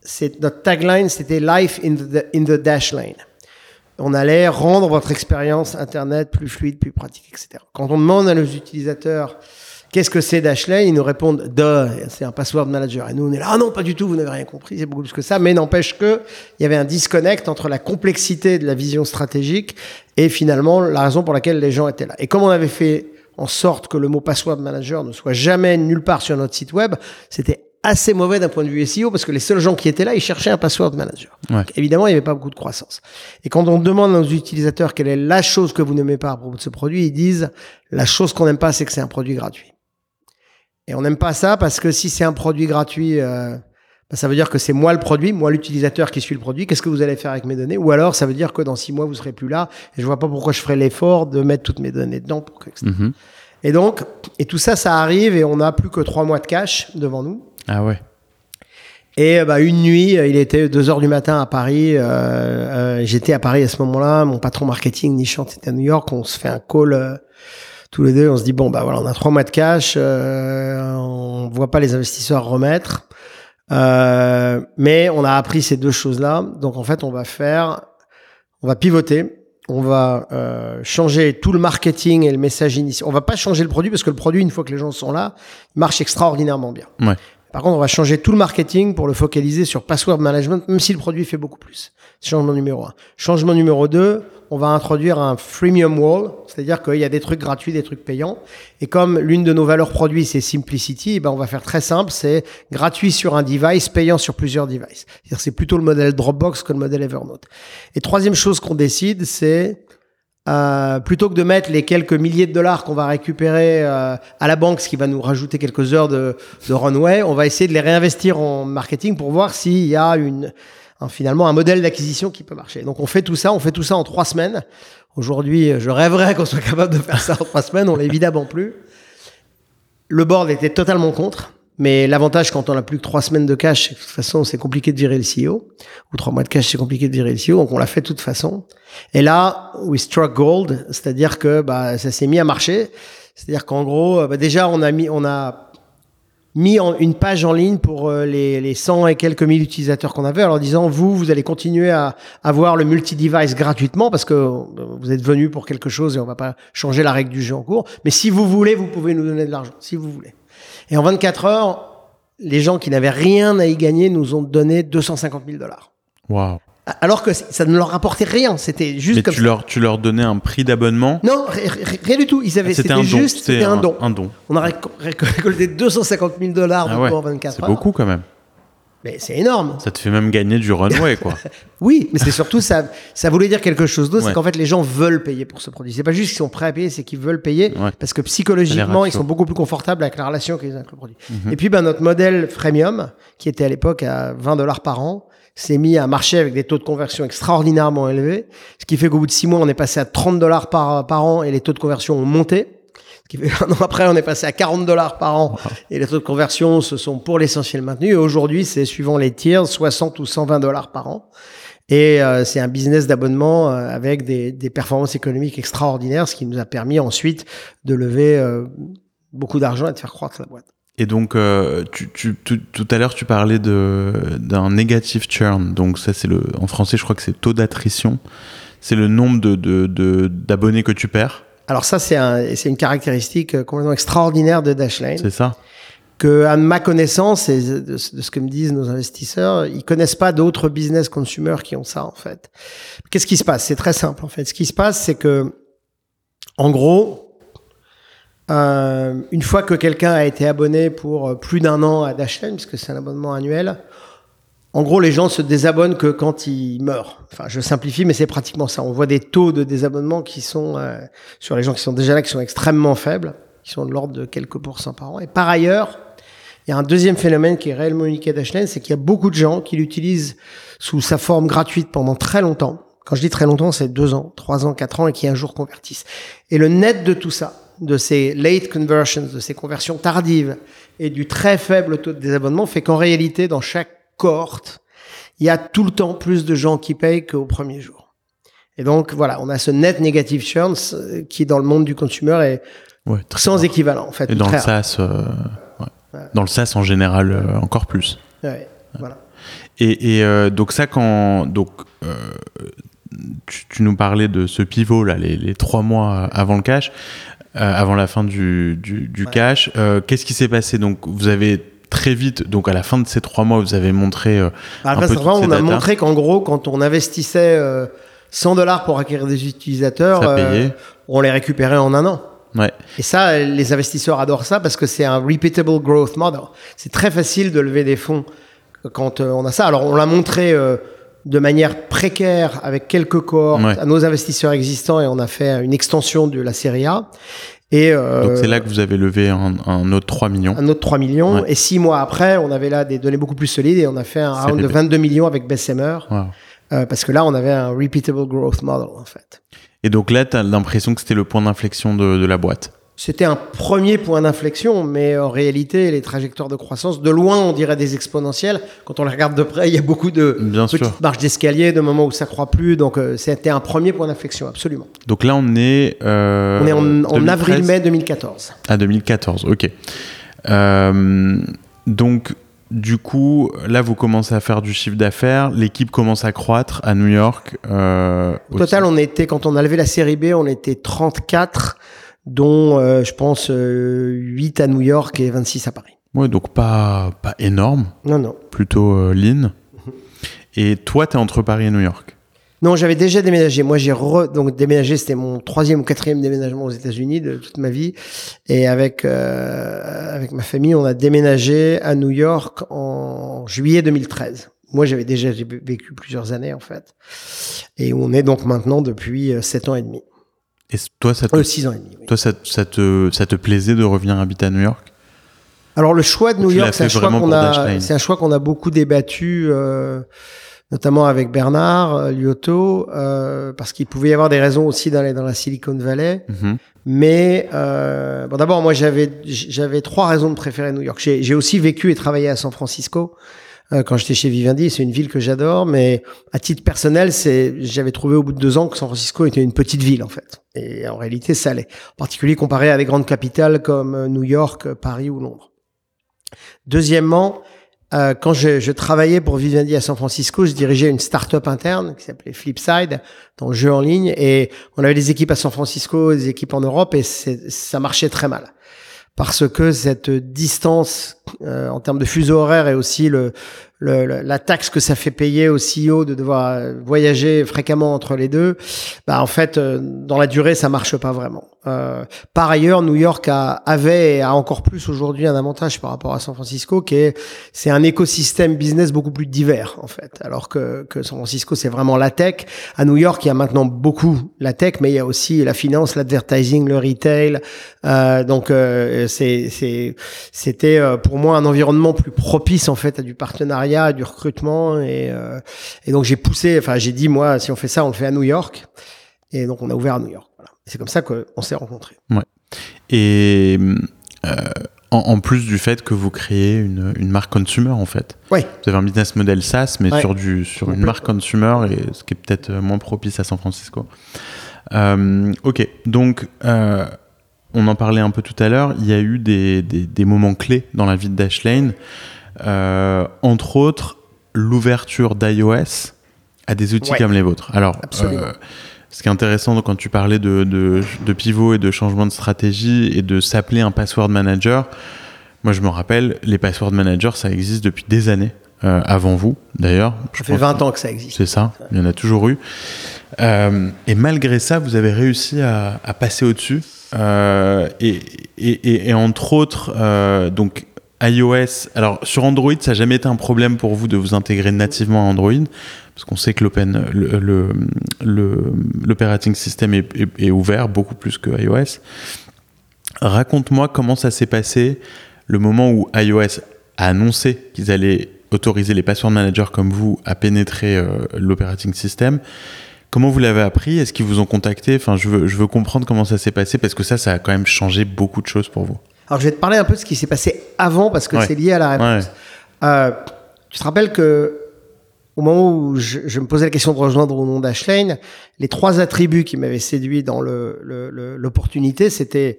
c'est notre tagline, c'était Life in the, in the dash lane. on allait rendre votre expérience Internet plus fluide, plus pratique, etc. Quand on demande à nos utilisateurs qu'est-ce que c'est Dashlane, ils nous répondent de, c'est un password manager. Et nous, on est là, ah non, pas du tout, vous n'avez rien compris, c'est beaucoup plus que ça. Mais n'empêche que il y avait un disconnect entre la complexité de la vision stratégique et finalement la raison pour laquelle les gens étaient là. Et comme on avait fait en sorte que le mot password manager ne soit jamais nulle part sur notre site web, c'était assez mauvais d'un point de vue SEO parce que les seuls gens qui étaient là, ils cherchaient un password manager. évidemment, il n'y avait pas beaucoup de croissance. Et quand on demande à nos utilisateurs quelle est la chose que vous n'aimez pas à propos de ce produit, ils disent la chose qu'on n'aime pas, c'est que c'est un produit gratuit. Et on n'aime pas ça parce que si c'est un produit gratuit, euh, bah, ça veut dire que c'est moi le produit, moi l'utilisateur qui suis le produit. Qu'est-ce que vous allez faire avec mes données? Ou alors ça veut dire que dans six mois vous serez plus là et je vois pas pourquoi je ferai l'effort de mettre toutes mes données dedans. Pour que... Mhm. Et donc, et tout ça, ça arrive et on n'a plus que trois mois de cash devant nous. Ah ouais. Et bah, une nuit, il était 2 heures du matin à Paris. Euh, euh, J'étais à Paris à ce moment-là. Mon patron marketing, Nishant, était à New York. On se fait un call euh, tous les deux. On se dit bon bah voilà, on a trois mois de cash. Euh, on voit pas les investisseurs remettre. Euh, mais on a appris ces deux choses-là. Donc en fait, on va faire, on va pivoter on va euh, changer tout le marketing et le message initial. On va pas changer le produit parce que le produit, une fois que les gens sont là, marche extraordinairement bien. Par contre, on va changer tout le marketing pour le focaliser sur password management, même si le produit fait beaucoup plus. Changement numéro un. Changement numéro deux, on va introduire un freemium wall, c'est-à-dire qu'il y a des trucs gratuits, des trucs payants. Et comme l'une de nos valeurs produits, c'est simplicity, eh ben on va faire très simple, c'est gratuit sur un device, payant sur plusieurs devices. C'est plutôt le modèle Dropbox que le modèle Evernote. Et troisième chose qu'on décide, c'est euh, plutôt que de mettre les quelques milliers de dollars qu'on va récupérer euh, à la banque, ce qui va nous rajouter quelques heures de, de runway, on va essayer de les réinvestir en marketing pour voir s'il y a une, finalement un modèle d'acquisition qui peut marcher. Donc on fait tout ça, on fait tout ça en trois semaines. Aujourd'hui, je rêverais qu'on soit capable de faire ça en trois semaines, on l'est évidemment plus. Le board était totalement contre. Mais l'avantage quand on a plus que trois semaines de cash, de toute façon, c'est compliqué de virer le CEO. Ou trois mois de cash, c'est compliqué de virer le CEO. Donc on l'a fait de toute façon. Et là, we struck gold, c'est-à-dire que bah, ça s'est mis à marcher. C'est-à-dire qu'en gros, bah, déjà on a mis, on a mis une page en ligne pour euh, les, les 100 et quelques mille utilisateurs qu'on avait, en leur disant vous, vous allez continuer à avoir le multi-device gratuitement parce que euh, vous êtes venu pour quelque chose et on va pas changer la règle du jeu en cours. Mais si vous voulez, vous pouvez nous donner de l'argent, si vous voulez. Et en 24 heures, les gens qui n'avaient rien à y gagner nous ont donné 250 000 dollars. Waouh. Alors que ça ne leur rapportait rien, c'était juste Mais comme tu leur, tu leur donnais un prix d'abonnement? Non, rien du tout. Ils avaient, c'était juste, c'était un, don. Un don. On a récolté 250 000 dollars ah ouais, en 24 heures. C'est beaucoup quand même. Mais c'est énorme. Ça te fait même gagner du runway, quoi. oui, mais c'est surtout ça. Ça voulait dire quelque chose d'autre, c'est qu'en fait les gens veulent payer pour ce produit. C'est pas juste qu'ils sont prêts à payer, c'est qu'ils veulent payer parce que psychologiquement ils sont beaucoup plus confortables avec la relation qu'ils ont avec le produit. Mhm. Et puis ben notre modèle freemium, qui était à l'époque à 20 dollars par an, s'est mis à marcher avec des taux de conversion extraordinairement élevés, ce qui fait qu'au bout de six mois on est passé à 30 dollars par par an et les taux de conversion ont monté un an après, on est passé à 40 dollars par an et les taux de conversion se sont pour l'essentiel maintenus. Aujourd'hui, c'est suivant les tiers, 60 ou 120 dollars par an. Et euh, c'est un business d'abonnement euh, avec des, performances économiques extraordinaires, ce qui nous a permis ensuite de lever euh, beaucoup d'argent et de faire croître la boîte. Et donc, tout à l'heure, tu parlais d'un negative churn. Donc ça, c'est le, en français, je crois que c'est taux d'attrition. C'est le nombre de d'abonnés que tu perds alors ça, c'est un, une caractéristique euh, complètement extraordinaire de Dashlane. C'est ça. Que, à ma connaissance et de, ce que me disent nos investisseurs, ils connaissent pas d'autres business consumers qui ont ça en fait. Qu'est-ce qui se passe? C'est très simple en fait. Ce qui se passe, c'est que, en gros, euh, une fois que quelqu'un a été abonné pour euh, plus d'un an à Dashlane, puisque c'est un abonnement annuel, en gros, les gens se désabonnent que quand ils meurent. Enfin, je simplifie, mais c'est pratiquement ça. On voit des taux de désabonnement qui sont euh, sur les gens qui sont déjà là, qui sont extrêmement faibles, qui sont de l'ordre de quelques pourcents par an. Et par ailleurs, il y a un deuxième phénomène qui est réellement unique à Dashlane, c'est qu'il y a beaucoup de gens qui l'utilisent sous sa forme gratuite pendant très longtemps. Quand je dis très longtemps, c'est deux ans, trois ans, quatre ans, et qui un jour convertissent. Et le net de tout ça, de ces late conversions, de ces conversions tardives, et du très faible taux de désabonnement, fait qu'en réalité, dans chaque cohorte, il y a tout le temps plus de gens qui payent qu'au premier jour. Et donc, voilà, on a ce net negative churn euh, qui, dans le monde du consumer, est sans équivalent, en fait. Et dans le SaaS, euh, dans le SaaS en général, euh, encore plus. voilà. Et, donc ça, quand donc tu, nous parlais de ce pivot là, les, trois mois avant le cash, avant la fin du, du, cash. Qu'est-ce qui s'est passé? Donc, vous avez très vite, donc à la fin de ces trois mois, vous avez montré. un peu on a montré qu'en gros, quand on investissait 100 dollars pour acquérir des utilisateurs, on les récupérait en un an. Ouais. Et ça, les investisseurs adorent ça parce que c'est un repeatable growth model. C'est très facile de lever des fonds quand euh, on a ça. Alors, on l'a montré euh, de manière précaire avec quelques cohortes à nos investisseurs existants et on a fait une extension de la série A. Et euh, Donc c'est là que vous avez levé un, autre 3 millions. Un autre 3 millions. Et six mois après, on avait là des données beaucoup plus solides et on a fait un round de 22 millions avec Bessemer. parce que là, on avait un repeatable growth model en fait. Et donc là, tu as l'impression que c'était le point d'inflexion de, la boîte c'était un premier point d'inflexion, mais en réalité, les trajectoires de croissance, de loin, on dirait des exponentielles. Quand on les regarde de près, il y a beaucoup de petites marches d'escalier, de moments où ça croît plus. Donc, euh, c'était un premier point d'inflexion, absolument. Donc là, on est. Euh, on est en, avril-mai 2014. Ah, 2014, ok. Euh, donc, du coup, là, vous commencez à faire du chiffre d'affaires. L'équipe commence à croître à New York. Euh, Au total, on était, quand on a levé la série B, on était 34, dont, euh, je pense, 8 euh, à New York et 26 à Paris. Ouais, donc pas, pas énorme. Non, non. Plutôt euh, lean. Mhm. Et toi, tu es entre Paris et New York? Non, j'avais déjà déménagé. Moi, j'ai donc déménagé. C'était mon troisième ou quatrième déménagement aux États-Unis de toute ma vie. Et avec euh, avec ma famille, on a déménagé à New York en juillet 2013. Moi, j'avais déjà vécu plusieurs années en fait. Et on est donc maintenant depuis sept ans et demi. Et toi, ça te, euh, six ans et demi. Toi, ça, ça, te ça te plaisait de revenir habiter à New York? Alors le choix de New York, c'est un choix qu'on a, c'est un choix qu'on a beaucoup débattu. Euh, notamment avec Bernard euh, Liotto, euh, parce qu'il pouvait y avoir des raisons aussi dans, dans la Silicon Valley. Mhm. Mais euh, bon, d'abord, moi, j'avais j'avais trois raisons de préférer New York. J'ai aussi vécu et travaillé à San Francisco euh, quand j'étais chez Vivendi. C'est une ville que j'adore, mais à titre personnel, c'est j'avais trouvé au bout de deux ans que San Francisco était une petite ville en fait. Et en réalité, ça l'est. En particulier comparé à des grandes capitales comme New York, Paris ou Londres. Deuxièmement, euh, quand je, je, travaillais pour Vivendi à San Francisco, je dirigeais une start-up interne qui s'appelait Flipside, dans le jeu en ligne, et on avait des équipes à San Francisco, des équipes en Europe, et ça marchait très mal. Parce que cette distance euh, en termes de fuseau horaire et aussi le, la taxe que ça fait payer au CEO de devoir euh, voyager fréquemment entre les deux, bah en fait, euh, dans la durée, ça marche pas vraiment. Euh, par ailleurs, New York a, avait et a encore plus aujourd'hui un avantage par rapport à San Francisco, qui est c'est un écosystème business beaucoup plus divers en fait. Alors que, que San Francisco, c'est vraiment la tech. À New York, il y a maintenant beaucoup la tech, mais il y a aussi la finance, l'advertising, le retail. Euh, donc c'est c'était pour moi un environnement plus propice en fait à du partenariat du recrutement. Et, euh, et donc j'ai poussé, enfin j'ai dit, moi, si on fait ça, on le fait à New York. Et donc on a ouvert à New York. C'est comme ça qu'on s'est rencontrés. Ouais. Et euh, en, plus du fait que vous créez une, une marque consumer, en fait. Ouais. Vous avez un business model SaaS, mais sur, du, sur une marque consumer, et ce qui est peut-être moins propice à San Francisco. Euh, ok, donc on en parlait un peu tout à l'heure, il y a eu des, des, des moments clés dans la vie de Dashlane. Euh, entre autres, l'ouverture d'iOS à des outils comme les vôtres. Alors, euh, ce qui est intéressant quand tu parlais de, de, pivot et de changement de stratégie et de s'appeler un password manager, moi je me rappelle, les password managers, ça existe depuis des années. Euh, avant vous, d'ailleurs. Ça fait 20 ans que ça existe. C'est ça, il y en a toujours eu. et malgré ça, vous avez réussi à, passer au-dessus. Et, et, et, entre autres, donc iOS, alors sur Android, ça n'a jamais été un problème pour vous de vous intégrer nativement à Android, parce qu'on sait que l'open, l'operating system est, ouvert beaucoup plus que iOS. Raconte-moi comment ça s'est passé le moment où iOS a annoncé qu'ils allaient autoriser les password managers comme vous à pénétrer euh, l'operating system. Comment vous l'avez appris? Est-ce qu'ils vous ont contacté? Enfin, je veux, je veux comprendre comment ça s'est passé parce que ça, ça a quand même changé beaucoup de choses pour vous. Alors, je vais te parler un peu de ce qui s'est passé avant parce que c'est lié à la réponse. Euh, tu te rappelles que au moment où je, me posais la question de rejoindre au nom d'Ashlane, les trois attributs qui m'avaient séduit dans l'opportunité, le, c'était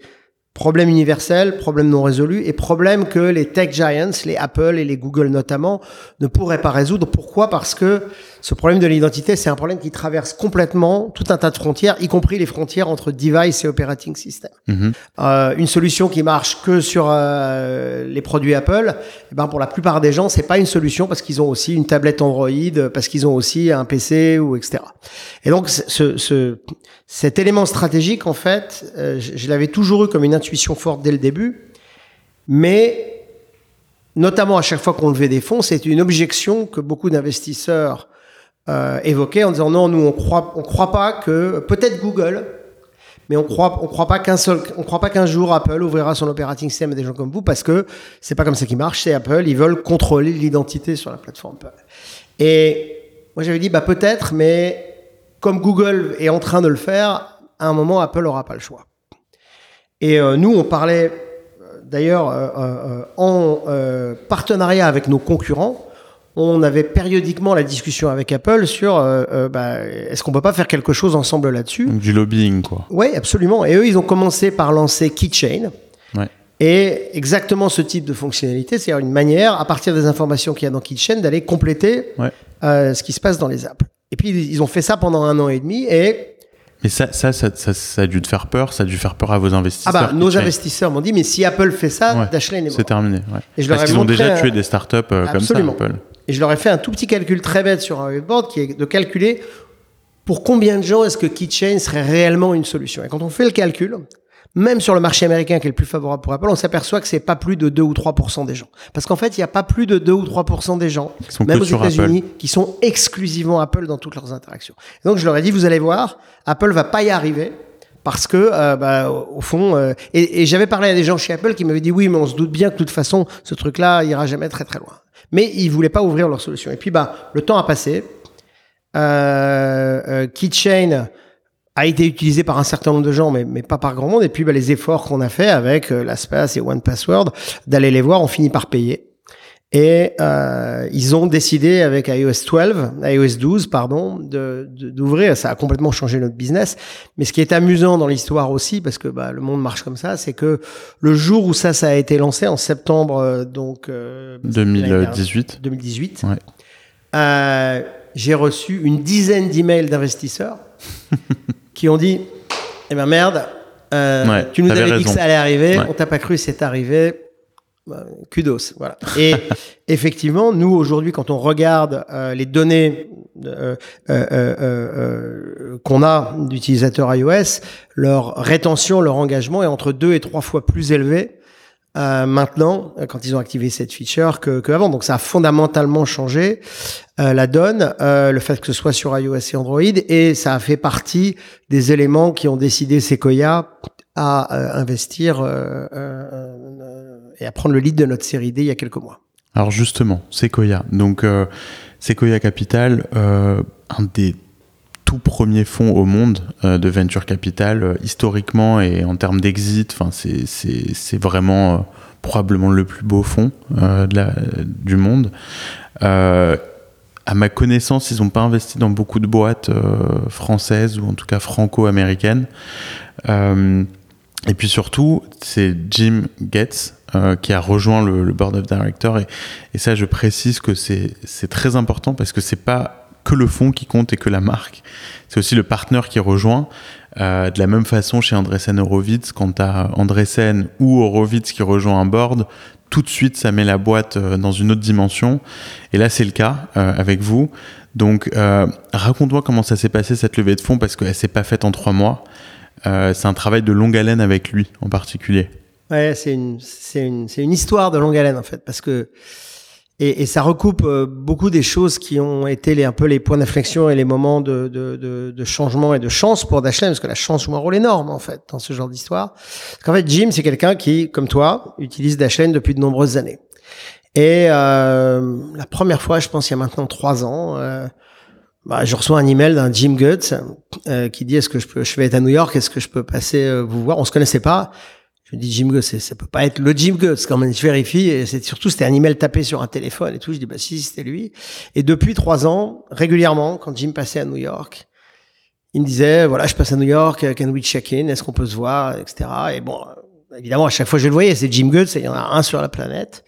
Problème universel, problème non résolu et problème que les tech giants, les Apple et les Google notamment, ne pourraient pas résoudre. Pourquoi? Parce que ce problème de l'identité, c'est un problème qui traverse complètement tout un tas de frontières, y compris les frontières entre device et operating system. Mhm. Euh, une solution qui marche que sur euh, les produits Apple, eh ben pour la plupart des gens, c'est pas une solution parce qu'ils ont aussi une tablette Android, parce qu'ils ont aussi un PC ou etc. Et donc ce, ce cet élément stratégique, en fait, euh, je, je l'avais toujours eu comme une intuition forte dès le début, mais notamment à chaque fois qu'on levait des fonds, c'est une objection que beaucoup d'investisseurs euh, évoquaient en disant non, nous on croit, on croit pas que peut-être Google, mais on croit, on croit pas qu'un seul, on croit pas qu'un jour Apple ouvrira son operating system à des gens comme vous parce que c'est pas comme ça qui marche. C'est Apple, ils veulent contrôler l'identité sur la plateforme. Et moi j'avais dit bah peut-être, mais comme Google est en train de le faire, à un moment Apple aura pas le choix. Et euh, nous on parlait d'ailleurs euh, euh, en partenariat avec nos concurrents on avait périodiquement la discussion avec Apple sur euh, bah, est-ce qu'on peut pas faire quelque chose ensemble là-dessus du lobbying, quoi. Oui, absolument. Et eux, ils ont commencé par lancer Keychain. Ouais. Et exactement ce type de fonctionnalité, c'est-à-dire une manière, à partir des informations qu'il y a dans Keychain, d'aller compléter Ouais. euh, ce qui se passe dans les apps. Et puis, ils ont fait ça pendant un an et demi. Et Mais ça, ça, ça, ça, ça a dû te faire peur, ça a dû faire peur à vos ah investisseurs. bah, nos investisseurs m'ont dit, mais si Apple fait ça, Ouais. Dashlane est mort. C'est terminé. Ouais. Et je Parce qu'ils ont déjà un- tué des startups euh, comme ça. Apple. Et je leur ai fait un tout petit calcul très bête sur un whiteboard qui est de calculer pour combien de gens est-ce que Keychain serait réellement une solution. Et quand on fait le calcul, même sur le marché américain qui est le plus favorable pour Apple, on s'aperçoit que c'est pas plus de 2 ou 3% des gens. Parce qu'en fait, il n'y a pas plus de 2 ou 3% des gens, même aux États-Unis, qui sont exclusivement Apple dans toutes leurs interactions. Et donc je leur ai dit, vous allez voir, Apple va pas y arriver. Parce que, euh, bah, au fond, euh, et, et j'avais parlé à des gens chez Apple qui m'avaient dit oui, mais on se doute bien que de toute façon, ce truc-là ira jamais très très loin. Mais ils voulaient pas ouvrir leur solution. Et puis, bah, le temps a passé. Euh, euh, Keychain a été utilisé par un certain nombre de gens, mais, mais pas par grand monde. Et puis, bah, les efforts qu'on a fait avec euh, LastPass et OnePassword d'aller les voir, ont fini par payer. Et euh, ils ont décidé avec iOS 12, iOS 12, pardon, de- d'ouvrir. Ça a complètement changé notre business. Mais ce qui est amusant dans l'histoire aussi, parce que bah, le monde marche comme ça, c'est que le jour où ça, ça a été lancé en septembre, euh, donc euh, l'année dernière, 2018. 2018, Ouais. euh, j'ai reçu une dizaine d'emails d'investisseurs qui ont dit Eh ben merde, euh, Ouais, tu nous avais dit que ça allait arriver, Ouais. on t'a pas cru, c'est arrivé. Bah, Kudos, voilà. Et effectivement, nous aujourd'hui, quand on regarde euh, les données euh, qu'on a d'utilisateurs iOS, leur rétention, leur engagement est entre deux et trois fois plus élevé euh, maintenant euh, quand ils ont activé cette feature que, que avant. Donc ça a fondamentalement changé euh, la donne, euh, le fait que ce soit sur iOS et Android, et ça a fait partie des éléments qui ont décidé Sequoia à euh, investir euh, et à prendre le lead de notre série D il y a quelques mois. Alors justement, Sequoia. Donc Sequoia Capital, un des tout premiers fonds au monde euh, de venture capital, euh, historiquement et en termes d'exit, enfin c'est vraiment euh, probablement le plus beau fonds du monde. À ma connaissance, ils n'ont pas investi dans beaucoup de boîtes françaises ou en tout cas franco-américaines. Et puis surtout, c'est Jim euh, qui a rejoint le, board of directors. Et, et ça, je précise que c'est très important parce que c'est pas que le fonds qui compte et que la marque. C'est aussi le partenaire qui rejoint. Euh, de la même façon, chez Andreessen Horowitz, quand tu as Andreessen ou Horowitz qui rejoint un board, tout de suite, ça met la boîte euh, dans une autre dimension. Et là, c'est le cas euh, avec vous. Donc, raconte-moi comment ça s'est passé cette levée de fonds parce qu'elle s'est pas faite en trois mois. C'est un travail de longue haleine avec lui en particulier. Ouais, c'est une, une, une histoire de longue haleine en fait, parce que et, et ça recoupe euh, beaucoup des choses qui ont été les, un peu les points d'inflexion et les moments de, de, de, de changement et de chance pour Dashlane, parce que la chance joue un rôle énorme en fait dans ce genre d'histoire. Parce qu'en fait, Jim, c'est quelqu'un qui, comme toi, utilise Dashlane depuis de nombreuses années. Et euh, la première fois, je pense il y a maintenant trois ans, euh, bah, je reçois un email d'un Jim Guts euh, qui dit est-ce que je peux, je vais être à New York, est-ce que je peux passer euh, vous voir? On se connaissait pas. Je me dis Jim c'est- ça peut pas être le Jim Guts quand même. Je vérifie et c'est surtout c'était un email tapé sur un téléphone et tout. Je dis bah si c'était lui. Et depuis trois ans, régulièrement, quand Jim passait à New York, il me disait voilà je passe à New York, can we check in Est-ce qu'on peut se voir, etc. Et bon, évidemment, à chaque fois je le voyais, c'est Jim Goetz, il y en a un sur la planète.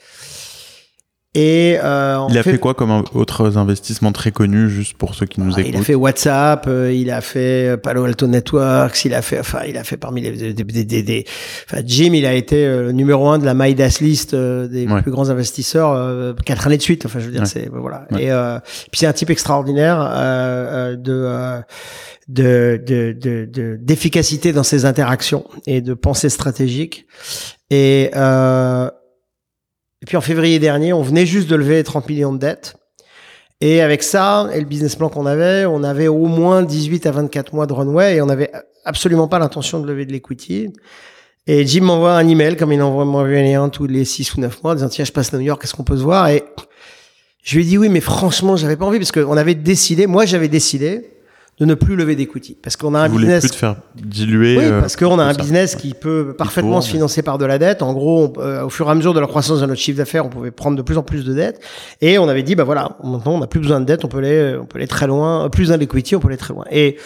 Et euh, il a fait, quoi comme autres investissements très connus, juste pour ceux qui nous écoutent Il a fait WhatsApp, euh, il a fait euh, Palo Alto Networks, il a fait, enfin, il a fait parmi les, des, des, des, enfin, Jim, il a été euh, le numéro un de la Midas list des plus grands investisseurs quatre années de suite. Enfin, je veux dire, c'est voilà. Et puis c'est un type extraordinaire de de de d'efficacité dans ses interactions et de pensée stratégique. Et euh, et puis en février dernier, on venait juste de lever 30 millions de dettes. Et avec ça, et le business plan qu'on avait, on avait au moins 18 à 24 mois de runway et on n'avait absolument pas l'intention de lever de l'equity. Et Jim m'envoie un email, comme il envoie un tous les 6 ou 9 mois, disant tiens, je passe à New York, est-ce qu'on peut se voir? Et je lui ai dit oui, mais franchement, j'avais pas envie parce qu'on avait décidé, moi j'avais décidé de ne plus lever d'equity parce qu'on a un business plus faire diluer oui, euh, parce qu'on a un business qui peut parfaitement se financer par de la dette. En gros euh, au fur et à mesure de la croissance de notre chiffre d'affaires on pouvait prendre de plus en plus de dettes. Et on avait dit bah voilà maintenant on n'a plus besoin de dettes on peut aller on peut aller très loin. Plus d'un equity on peut aller très loin. Et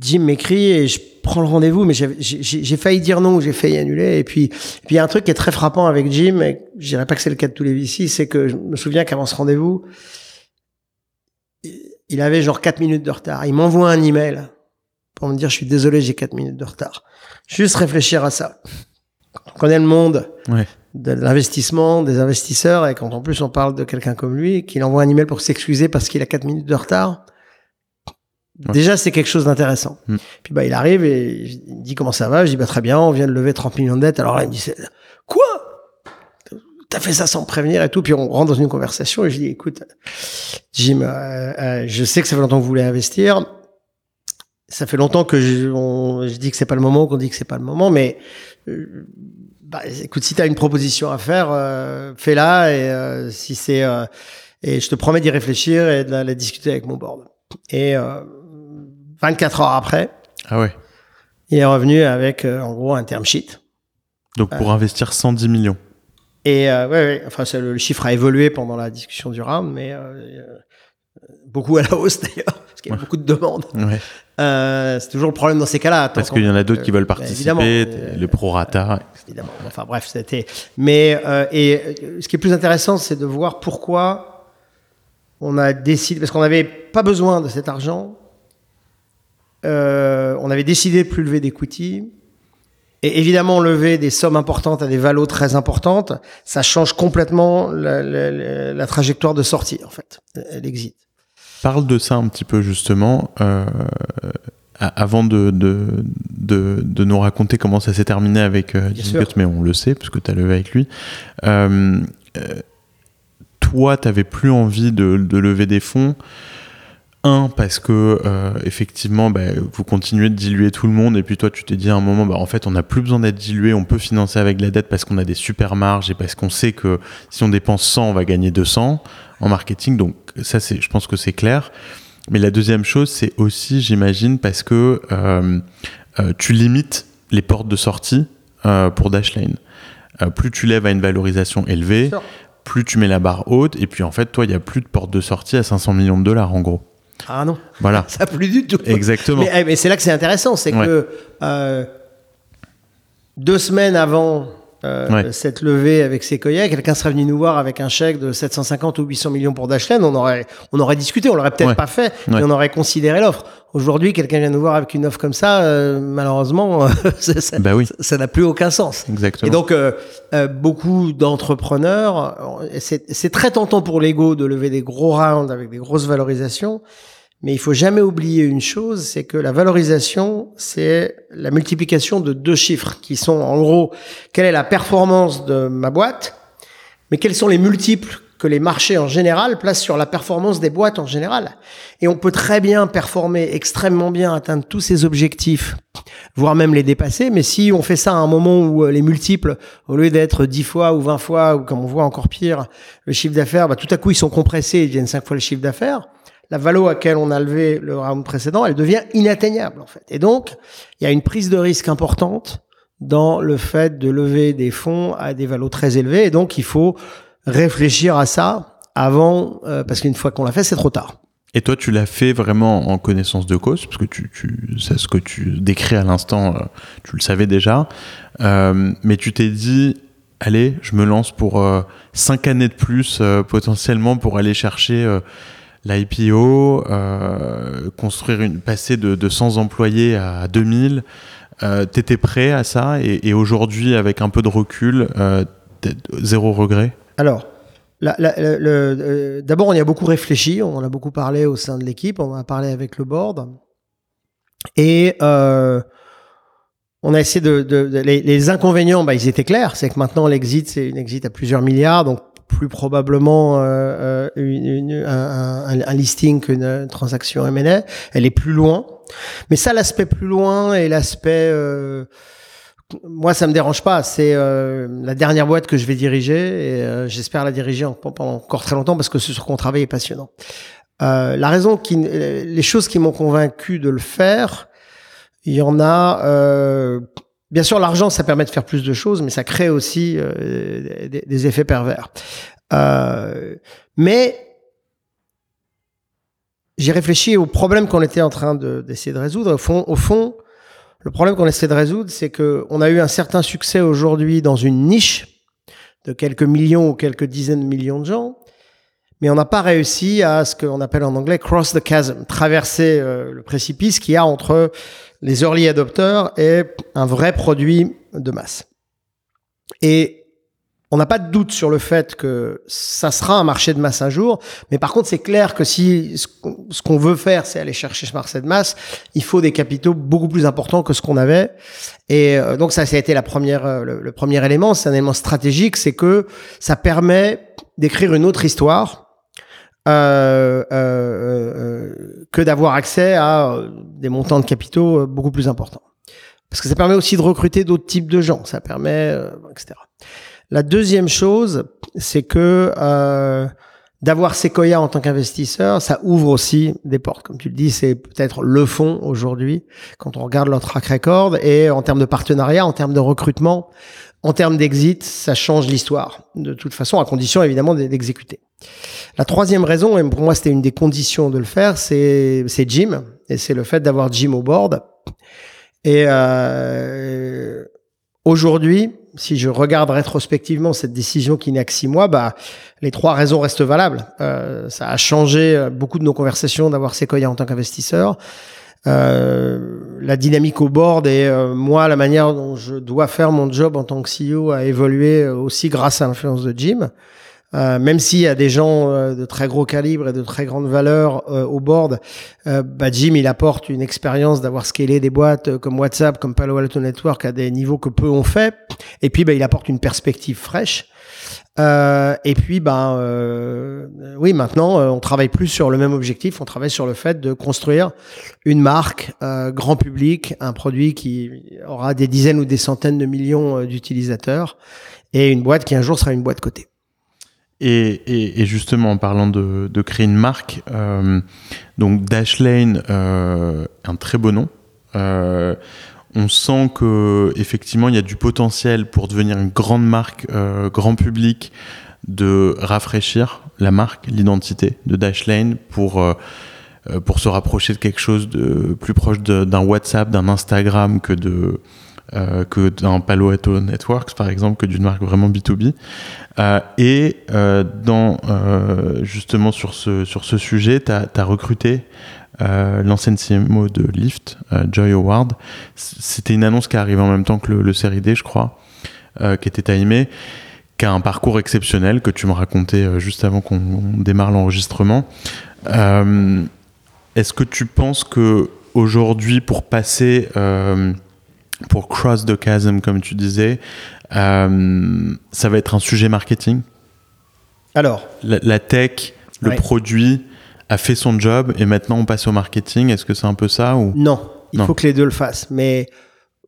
Jim m'écrit et je prends le rendez-vous mais j'ai failli dire non j'ai failli annuler. Et puis puis il y a un truc qui est très frappant avec Jim et je dirais pas que c'est le cas de tous les VC c'est que je me souviens qu'avant ce rendez-vous il avait genre 4 minutes de retard. Il m'envoie un email pour me dire je suis désolé, j'ai 4 minutes de retard. Juste réfléchir à ça. On connaît le monde de l'investissement, des investisseurs, et quand en plus on parle de quelqu'un comme lui, qu'il envoie un email pour s'excuser parce qu'il a 4 minutes de retard, déjà c'est quelque chose d'intéressant. Mm. Puis bah il arrive et il dit comment ça va, je dis bah très bien, on vient de lever 30 millions de dettes. Alors là il me dit quoi? T'as fait ça sans prévenir et tout. Puis on rentre dans une conversation et je dis, écoute, Jim, euh, euh, je sais que ça fait longtemps que vous voulez investir. Ça fait longtemps que je, je dis que c'est pas le moment, qu'on dit que c'est pas le moment, mais euh, bah, écoute, si tu as une proposition à faire, fais-la et si c'est et je te promets d'y réfléchir et de la, discuter avec mon board. Et 24 heures après, ah ouais. il est revenu avec en gros un term sheet. Donc pour investir 110 millions. Et euh, ouais, ouais, enfin, le, chiffre a évolué pendant la discussion du round, mais euh, euh, beaucoup à la hausse d'ailleurs, parce qu'il y a beaucoup de demandes. Euh, c'est toujours le problème dans ces cas-là. Parce qu'il y en a d'autres qui veulent participer, le prorata. Évidemment. Enfin bref, c'était. Mais et ce qui est plus intéressant, c'est de voir pourquoi on a décidé, parce qu'on n'avait pas besoin de cet argent. on avait décidé de plus lever d'equity et évidemment, lever des sommes importantes à des valos très importantes, ça change complètement la, la, la trajectoire de sortie, en fait, l'exit. Parle de ça un petit peu, justement, euh, avant de, de, de, de, nous raconter comment ça s'est terminé avec euh, mais on le sait, parce que tu as levé avec lui. Euh, euh toi, tu n'avais plus envie de, de lever des fonds. Un, parce que euh, effectivement, bah, vous continuez de diluer tout le monde, et puis toi, tu t'es dit à un moment, bah, en fait, on n'a plus besoin d'être dilué, on peut financer avec la dette parce qu'on a des super marges et parce qu'on sait que si on dépense 100, on va gagner 200 en marketing. Donc ça, c'est, je pense que c'est clair. Mais la deuxième chose, c'est aussi, j'imagine, parce que euh, euh, tu limites les portes de sortie pour Dashlane. plus tu lèves à une valorisation élevée, plus tu mets la barre haute, et puis en fait, toi, il n'y a plus de porte de sortie à 500 millions de dollars, en gros. Ah non. Voilà. Ça plus du tout. Exactement. Mais, eh, c'est là que c'est intéressant, c'est que euh, deux semaines avant euh, cette levée avec Sequoia, quelqu'un serait venu nous voir avec un chèque de 750 ou 800 millions pour Dashlane, on aurait, on aurait discuté, on l'aurait peut-être pas fait, mais on aurait considéré l'offre. Aujourd'hui, quelqu'un vient nous voir avec une offre comme ça, euh, malheureusement, ça, bah oui. ça n'a plus aucun sens. Exactement. Et donc, euh, beaucoup d'entrepreneurs, c'est très tentant pour l'ego de lever des gros rounds avec des grosses valorisations, mais il faut jamais oublier une chose, c'est que la valorisation, c'est la multiplication de deux chiffres qui sont en gros quelle est la performance de ma boîte, mais quels sont les multiples que les marchés en général placent sur la performance des boîtes en général. Et on peut très bien performer extrêmement bien, atteindre tous ces objectifs, voire même les dépasser. Mais si on fait ça à un moment où euh, les multiples, au lieu d'être 10 fois ou 20 fois, ou comme on voit encore pire, le chiffre d'affaires, bah, tout à coup ils sont compressés, ils deviennent 5 fois le chiffre d'affaires la valeur à laquelle on a levé le round précédent, elle devient inatteignable en fait. Et donc, il y a une prise de risque importante dans le fait de lever des fonds à des valeurs très élevés. Et donc, il faut réfléchir à ça avant, euh, parce qu'une fois qu'on l'a fait, c'est trop tard. Et toi, tu l'as fait vraiment en connaissance de cause, parce que tu, c'est ce que tu décris à l'instant, euh, tu le savais déjà. Euh, mais tu t'es dit, allez, je me lance pour cinq années de plus, potentiellement, pour aller chercher euh, l'IPO, construire une, passer de, de 100 employés à 2000. T'étais prêt à ça et, aujourd'hui, avec un peu de recul, zéro regret? Alors, euh, D'abord, on y a beaucoup réfléchi, on en a beaucoup parlé au sein de l'équipe, on en a parlé avec le board. Et euh, on a essayé de. de, les, inconvénients, bah, ils étaient clairs. C'est que maintenant, l'exit, c'est une exit à plusieurs milliards, donc plus probablement euh, une, un, un, listing qu'une transaction M&A. Elle est plus loin. Mais ça, l'aspect plus loin et l'aspect moi, ça me dérange pas. C'est euh, la dernière boîte que je vais diriger et euh, j'espère la diriger pendant encore très longtemps parce que ce sur quoi on travaille est passionnant. Euh, la raison qui, les choses qui m'ont convaincu de le faire, il y en a. bien sûr, l'argent, ça permet de faire plus de choses, mais ça crée aussi des, des, effets pervers. mais j'ai réfléchi aux problèmes qu'on était en train d'essayer de, résoudre. Au fond, au fond le problème qu'on essaie de résoudre, c'est qu'on a eu un certain succès aujourd'hui dans une niche de quelques millions ou quelques dizaines de millions de gens, mais on n'a pas réussi à ce qu'on appelle en anglais cross the chasm, traverser euh, le précipice qu'il y a entre les early adopters et un vrai produit de masse. Et on n'a pas de doute sur le fait que ça sera un marché de masse un jour, mais par contre, c'est clair que si ce qu'on veut faire, c'est aller chercher ce marché de masse, il faut des capitaux beaucoup plus importants que ce qu'on avait. Et euh, donc ça, ça a été la première, euh, le, premier élément, c'est un élément stratégique, c'est que ça permet d'écrire une autre histoire. Euh, euh, que d'avoir accès à des montants de capitaux beaucoup plus importants. Parce que ça permet aussi de recruter d'autres types de gens, ça permet, etc. La deuxième chose, c'est que euh, d'avoir Sequoia en tant qu'investisseur, ça ouvre aussi des portes. Comme tu le dis, c'est peut-être le fond aujourd'hui quand on regarde leur track record et en termes de partenariat, en termes de recrutement, en termes d'exit, ça change l'histoire. De toute façon, à condition évidemment d'exécuter. La troisième raison, et pour moi c'était une des conditions de le faire, c'est Jim et c'est le fait d'avoir Jim au board. Et euh, aujourd'hui, si je regarde rétrospectivement cette décision qui n'a que six mois, bah, les trois raisons restent valables. Euh, ça a changé euh, beaucoup de nos conversations d'avoir Sequoia en tant qu'investisseur. Euh, la dynamique au board et euh, moi, la manière dont je dois faire mon job en tant que CEO a évolué aussi grâce à l'influence de Jim. Euh, même s'il y a des gens euh, de très gros calibre et de très grande valeur euh, au board, bah Jim, il apporte une expérience d'avoir scalé des boîtes comme WhatsApp, comme Palo Alto Network à des niveaux que peu ont fait. Et puis, bah, il apporte une perspective fraîche. et puis, ben, oui, maintenant, on travaille plus sur le même objectif. On travaille sur le fait de construire une marque grand public, un produit qui aura des dizaines ou des centaines de millions d'utilisateurs et une boîte qui un jour sera une boîte cotée. Et, justement, en parlant de, créer une marque, euh, donc Dashlane, euh, un très beau nom. Euh, on sent que effectivement, il y a du potentiel pour devenir une grande marque, grand public, de rafraîchir la marque, l'identité de Dashlane pour pour se rapprocher de quelque chose de plus proche d'un WhatsApp, d'un Instagram que de euh, que d'un Palo Alto Networks, par exemple, que d'une marque vraiment B2B. Euh, et euh, dans, justement sur ce, sur ce sujet, tu as, recruté l'ancienne CMO de Lyft, Joy Howard. C'était une annonce qui arrive en même temps que le, le série D, je crois, qui était timé, qui a un parcours exceptionnel que tu me racontais juste avant qu'on démarre l'enregistrement. Est-ce que tu penses que aujourd'hui, pour passer pour cross the chasm, comme tu disais, euh, ça va être un sujet marketing. Alors. La, tech, le produit a fait son job et maintenant on passe au marketing. Est-ce que c'est un peu ça ou? Non, il faut que les deux le fassent. Mais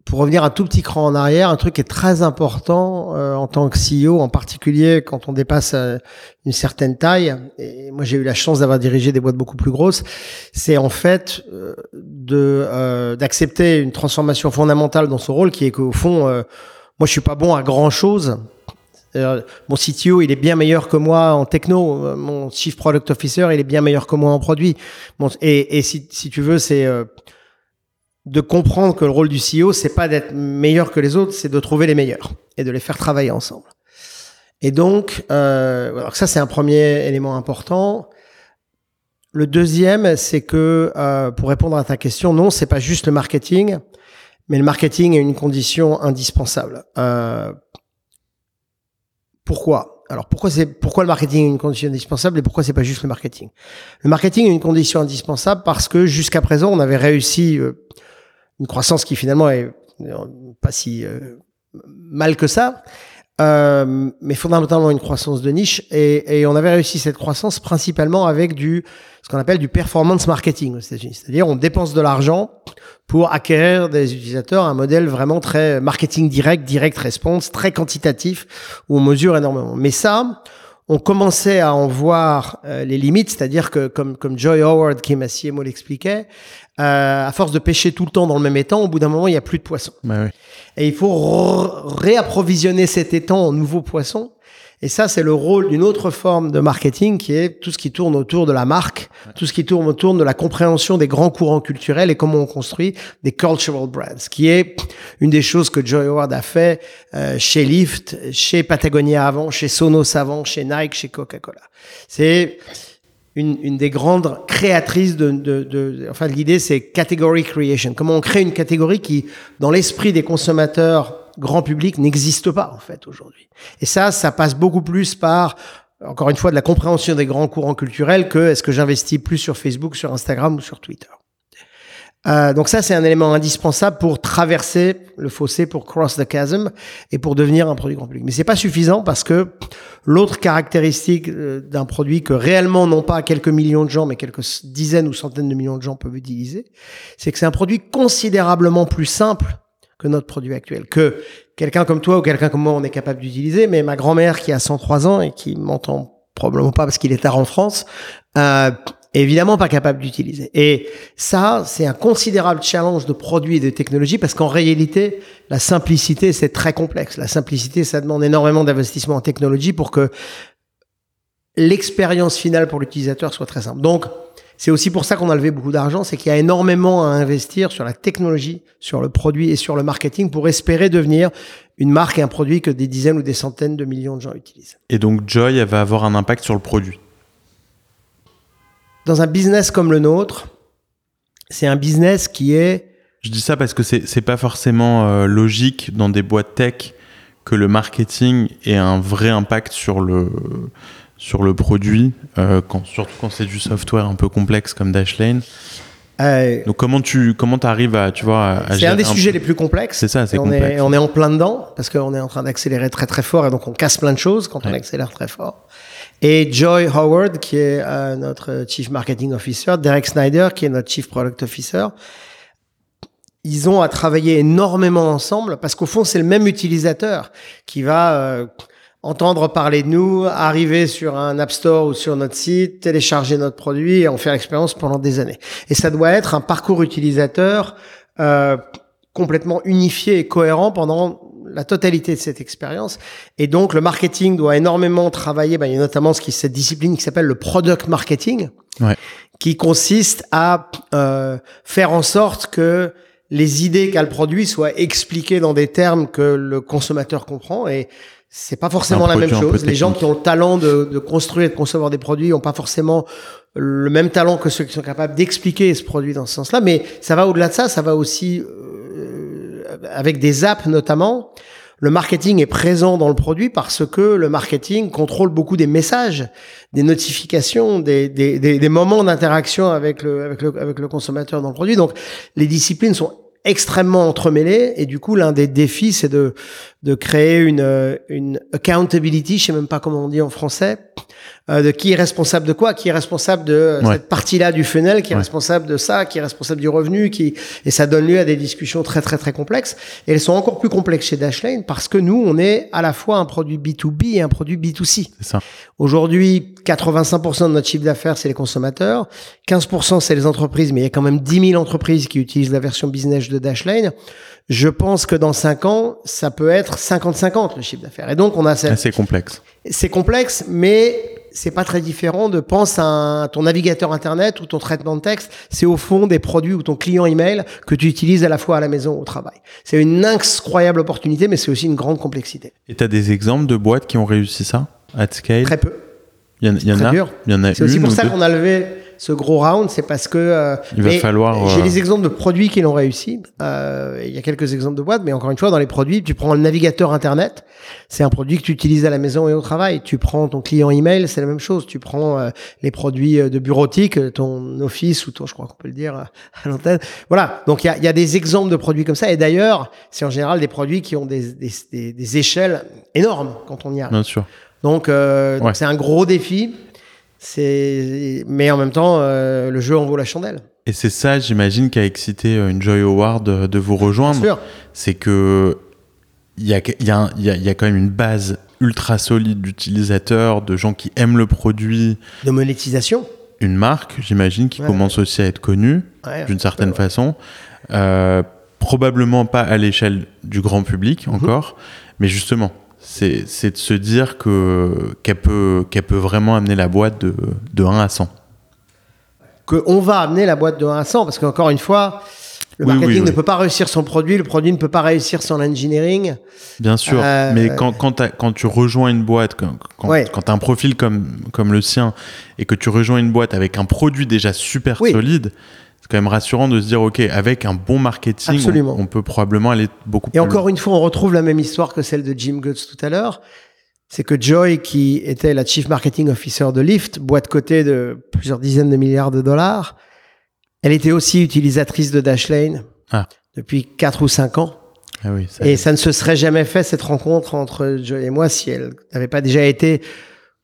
pour revenir un tout petit cran en arrière, un truc qui est très important euh, en tant que CEO, en particulier quand on dépasse euh, une certaine taille. Et moi, j'ai eu la chance d'avoir dirigé des boîtes beaucoup plus grosses. C'est en fait euh, de d'accepter une transformation fondamentale dans ce rôle, qui est qu'au fond, moi, je suis pas bon à grand chose. mon CTO, il est bien meilleur que moi en techno. Mon Chief Product Officer, il est bien meilleur que moi en produit. et, et si, si tu veux, c'est de comprendre que le rôle du CEO, c'est pas d'être meilleur que les autres, c'est de trouver les meilleurs et de les faire travailler ensemble. Et donc, euh, ça c'est un premier élément important. Le deuxième, c'est que euh, pour répondre à ta question, non, c'est pas juste le marketing, mais le marketing est une condition indispensable. Euh, pourquoi? Alors pourquoi c'est pourquoi le marketing est une condition indispensable et pourquoi c'est pas juste le marketing? Le marketing est une condition indispensable parce que jusqu'à présent on avait réussi euh, une croissance qui finalement est pas si euh, mal que ça, euh, mais fondamentalement une croissance de niche. Et, et, on avait réussi cette croissance principalement avec du ce qu'on appelle du performance marketing aux États-Unis. C'est-à-dire on dépense de l'argent pour acquérir des utilisateurs, un modèle vraiment très marketing direct, direct response, très quantitatif, où on mesure énormément. Mais ça, on commençait à en voir euh, les limites, c'est-à-dire que comme comme Joy Howard qui est ma CMO l'expliquait, euh, à force de pêcher tout le temps dans le même étang, au bout d'un moment il n'y a plus de poissons. Bah Et il faut réapprovisionner cet étang en nouveaux poissons. Et ça, c'est le rôle d'une autre forme de marketing qui est tout ce qui tourne autour de la marque, tout ce qui tourne autour de la compréhension des grands courants culturels et comment on construit des cultural brands, qui est une des choses que Joy Howard a fait euh, chez Lyft, chez Patagonia avant, chez Sonos avant, chez Nike, chez Coca-Cola. C'est une, une, des grandes créatrices de, de, de enfin l'idée c'est category creation. Comment on crée une catégorie qui, dans l'esprit des consommateurs grand public n'existe pas en fait aujourd'hui. Et ça, ça passe beaucoup plus par encore une fois de la compréhension des grands courants culturels que est-ce que j'investis plus sur Facebook, sur Instagram ou sur Twitter. Euh, donc ça, c'est un élément indispensable pour traverser le fossé, pour cross the chasm et pour devenir un produit grand public. Mais c'est pas suffisant parce que l'autre caractéristique euh, d'un produit que réellement non pas quelques millions de gens, mais quelques dizaines ou centaines de millions de gens peuvent utiliser, c'est que c'est un produit considérablement plus simple que notre produit actuel, que quelqu'un comme toi ou quelqu'un comme moi, on est capable d'utiliser, mais ma grand-mère qui a 103 ans et qui m'entend probablement pas parce qu'il est tard en France, euh, évidemment pas capable d'utiliser. Et ça, c'est un considérable challenge de produits et de technologie parce qu'en réalité, la simplicité, c'est très complexe. La simplicité, ça demande énormément d'investissement en technologie pour que l'expérience finale pour l'utilisateur soit très simple. Donc, c'est aussi pour ça qu'on a levé beaucoup d'argent, c'est qu'il y a énormément à investir sur la technologie, sur le produit et sur le marketing pour espérer devenir une marque et un produit que des dizaines ou des centaines de millions de gens utilisent. Et donc Joy, elle va avoir un impact sur le produit Dans un business comme le nôtre, c'est un business qui est... Je dis ça parce que c'est pas forcément euh, logique dans des boîtes tech que le marketing ait un vrai impact sur le sur le produit, euh, quand, surtout quand c'est du software un peu complexe comme Dashlane. Euh, Donc comment tu comment arrives à tu vois C'est un des sujets les plus complexes. C'est ça, c'est on complexe. Est, on est en plein dedans parce qu'on est en train d'accélérer très très fort et donc on casse plein de choses quand on accélère très fort. Et Joy Howard qui est euh, notre chief marketing officer, Derek Snyder qui est notre chief product officer, ils ont à travailler énormément ensemble parce qu'au fond c'est le même utilisateur qui va euh, entendre parler de nous, arriver sur un App Store ou sur notre site, télécharger notre produit et en faire l'expérience pendant des années. Et ça doit être un parcours utilisateur euh, complètement unifié et cohérent pendant la totalité de cette expérience. Et donc, le marketing doit énormément travailler. Ben, il y a notamment ce qui, cette discipline qui s'appelle le product marketing, ouais. qui consiste à euh, faire en sorte que les idées qu'a le produit soient expliquées dans des termes que le consommateur comprend. Et c'est pas forcément la même chose. Les gens qui ont le talent de, de, construire et de concevoir des produits ont pas forcément le même talent que ceux qui sont capables d'expliquer ce produit dans ce sens-là. Mais ça va au-delà de ça. Ça va aussi euh, avec des apps notamment. Le marketing est présent dans le produit parce que le marketing contrôle beaucoup des messages, des notifications, des, des, des, des moments d'interaction avec le, avec, le, avec le consommateur dans le produit. Donc, les disciplines sont extrêmement entremêlés et du coup l'un des défis c'est de de créer une une accountability je sais même pas comment on dit en français euh, de qui est responsable de quoi qui est responsable de ouais. cette partie là du funnel qui est ouais. responsable de ça qui est responsable du revenu qui et ça donne lieu à des discussions très très très complexes et elles sont encore plus complexes chez Dashlane parce que nous on est à la fois un produit B2B et un produit B2C aujourd'hui 85% de notre chiffre d'affaires c'est les consommateurs 15% c'est les entreprises mais il y a quand même 10 000 entreprises qui utilisent la version business de Dashlane. Je pense que dans 5 ans, ça peut être 50-50 le chiffre d'affaires. Et donc, on a cette... Assez complexe. C'est complexe, mais c'est pas très différent de pense à ton navigateur internet ou ton traitement de texte. C'est au fond des produits ou ton client email que tu utilises à la fois à la maison ou au travail. C'est une incroyable opportunité, mais c'est aussi une grande complexité. Et tu as des exemples de boîtes qui ont réussi ça, at scale? Très peu. Il y, en, il y en a? dur. Il y en a C'est aussi pour ou ça qu'on a levé ce gros round, c'est parce que euh, Il va falloir, J'ai euh, des exemples de produits qui l'ont réussi. Euh, Il y a quelques exemples de boîtes, mais encore une fois, dans les produits, tu prends le navigateur internet, c'est un produit que tu utilises à la maison et au travail. Tu prends ton client email, c'est la même chose. Tu prends euh, les produits euh, de bureautique, euh, ton Office ou ton, je crois qu'on peut le dire euh, à l'antenne. Voilà. Donc il y a, il y a des exemples de produits comme ça. Et d'ailleurs, c'est en général des produits qui ont des, des, des, des échelles énormes quand on y arrive. Bien sûr. Donc euh, donc Ouais. c'est un gros défi. C'est mais en même temps euh, le jeu en vaut la chandelle. Et c'est ça, j'imagine, qui a excité euh, une Joy Award de, de vous rejoindre. C'est que il y a, il y, a, un- il y, a, il y a quand même une base ultra solide d'utilisateurs, de gens qui aiment le produit, De monétisation. une marque, j'imagine, qui Ouais. commence aussi à être connue Ouais. d'une certaine façon. Euh, probablement pas à l'échelle du grand public Mhm. encore, mais justement, c'est c'est de se dire que qu'elle peut, qu'elle peut vraiment amener la boîte de, de 1 à 100. qu'on va amener la boîte de 1 à 100 parce qu'encore une fois, le marketing oui, oui. ne peut pas réussir son produit, le produit ne peut pas réussir son engineering. Bien sûr, Euh, mais quand, quand, tu rejoins une boîte, quand, quand, Ouais. quand tu as un profil comme, comme le sien et que tu rejoins une boîte avec un produit déjà super solide, c'est quand même rassurant de se dire, OK, avec un bon marketing, on, on peut probablement aller beaucoup plus Et encore une fois, on retrouve la même histoire que celle de Jim Guts tout à l'heure. C'est que Joy, qui était la Chief Marketing Officer de Lyft, boîte cotée de plusieurs dizaines de milliards de dollars, elle était aussi utilisatrice de Dashlane Ah. depuis 4 ou 5 ans. Ah oui, ça- Et ça ne se serait jamais fait, cette rencontre entre Joy et moi, si elle n'avait pas déjà été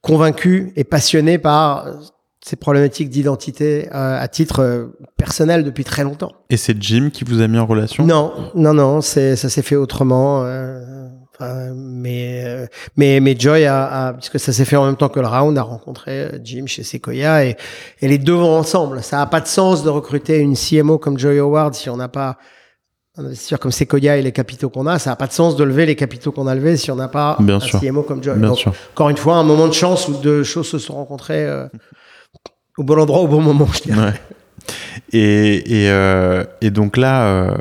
convaincue et passionnée par ces problématiques d'identité euh, à titre euh, personnel depuis très longtemps. Et c'est Jim qui vous a mis en relation? Non, non, non, c'est ça s'est fait autrement. euh, mais, euh, mais mais Joy a, a puisque ça s'est fait en même temps que le round, a rencontré euh, Jim chez Sequoia et, et les deux vont ensemble. Ça a pas de sens de recruter une CMO comme Joy Howard si on n'a pas un investisseur comme Sequoia et les capitaux qu'on a. Ça a pas de sens de lever les capitaux qu'on a levés si on n'a pas Bien un sûr. CMO comme Joy. Bien Donc, sûr. encore une fois, un moment de chance où deux choses se sont rencontrées euh, au bon endroit au bon moment. Je dirais. Ouais. Et, et, euh, et donc là, euh,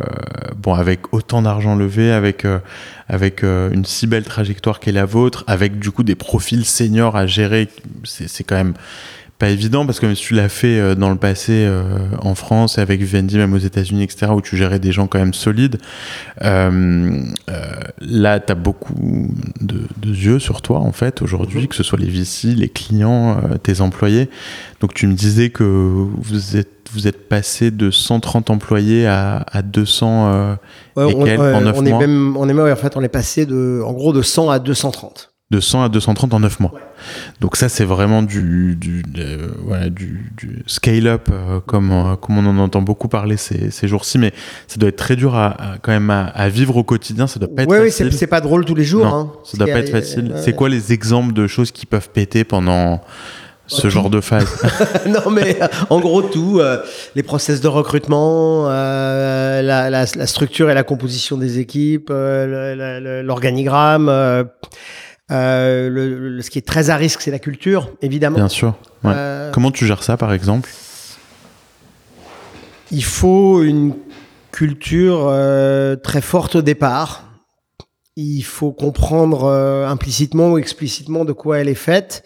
bon, avec autant d'argent levé, avec, euh, avec une si belle trajectoire qu'est la vôtre, avec du coup des profils seniors à gérer, c'est quand même pas évident parce que même si tu l'as fait euh, dans le passé euh, en France et avec Vivendi, même aux États-Unis, etc., où tu gérais des gens quand même solides, euh, euh, là, tu as beaucoup de, de yeux sur toi, en fait, aujourd'hui, que ce soit les VC, les clients, euh, tes employés. Donc, tu me disais que vous êtes, vous êtes passé de 130 employés à, à 200 euh, Ouais, Et on, quel- ouais, en on est même, on est même, en fait, on est passé de, en gros, de 100 à 230. De 100 à 230 en 9 mois. Donc ça, c'est vraiment du, du, euh, voilà, du, du scale-up, euh, comme, euh, comme on en entend beaucoup parler ces, ces jours-ci, mais ça doit être très dur à, à- quand même à, à vivre au quotidien, ça doit pas être Oui, oui, facile. c'est c'est pas drôle tous les jours. Non, hein. ça doit pas être facile. C'est quoi les exemples de choses qui peuvent péter pendant ce tout. genre de phase non, mais euh, en gros, tout, euh, les process de recrutement, euh, la, la, la structure et la composition des équipes, euh, l'organigramme. Euh, le, le- ce qui est très à risque, c'est la culture, évidemment. Bien sûr. ouais. Euh, Comment tu gères ça, par exemple? Il faut une culture euh, très forte au départ. Il faut comprendre implicitement ou explicitement de quoi elle est faite.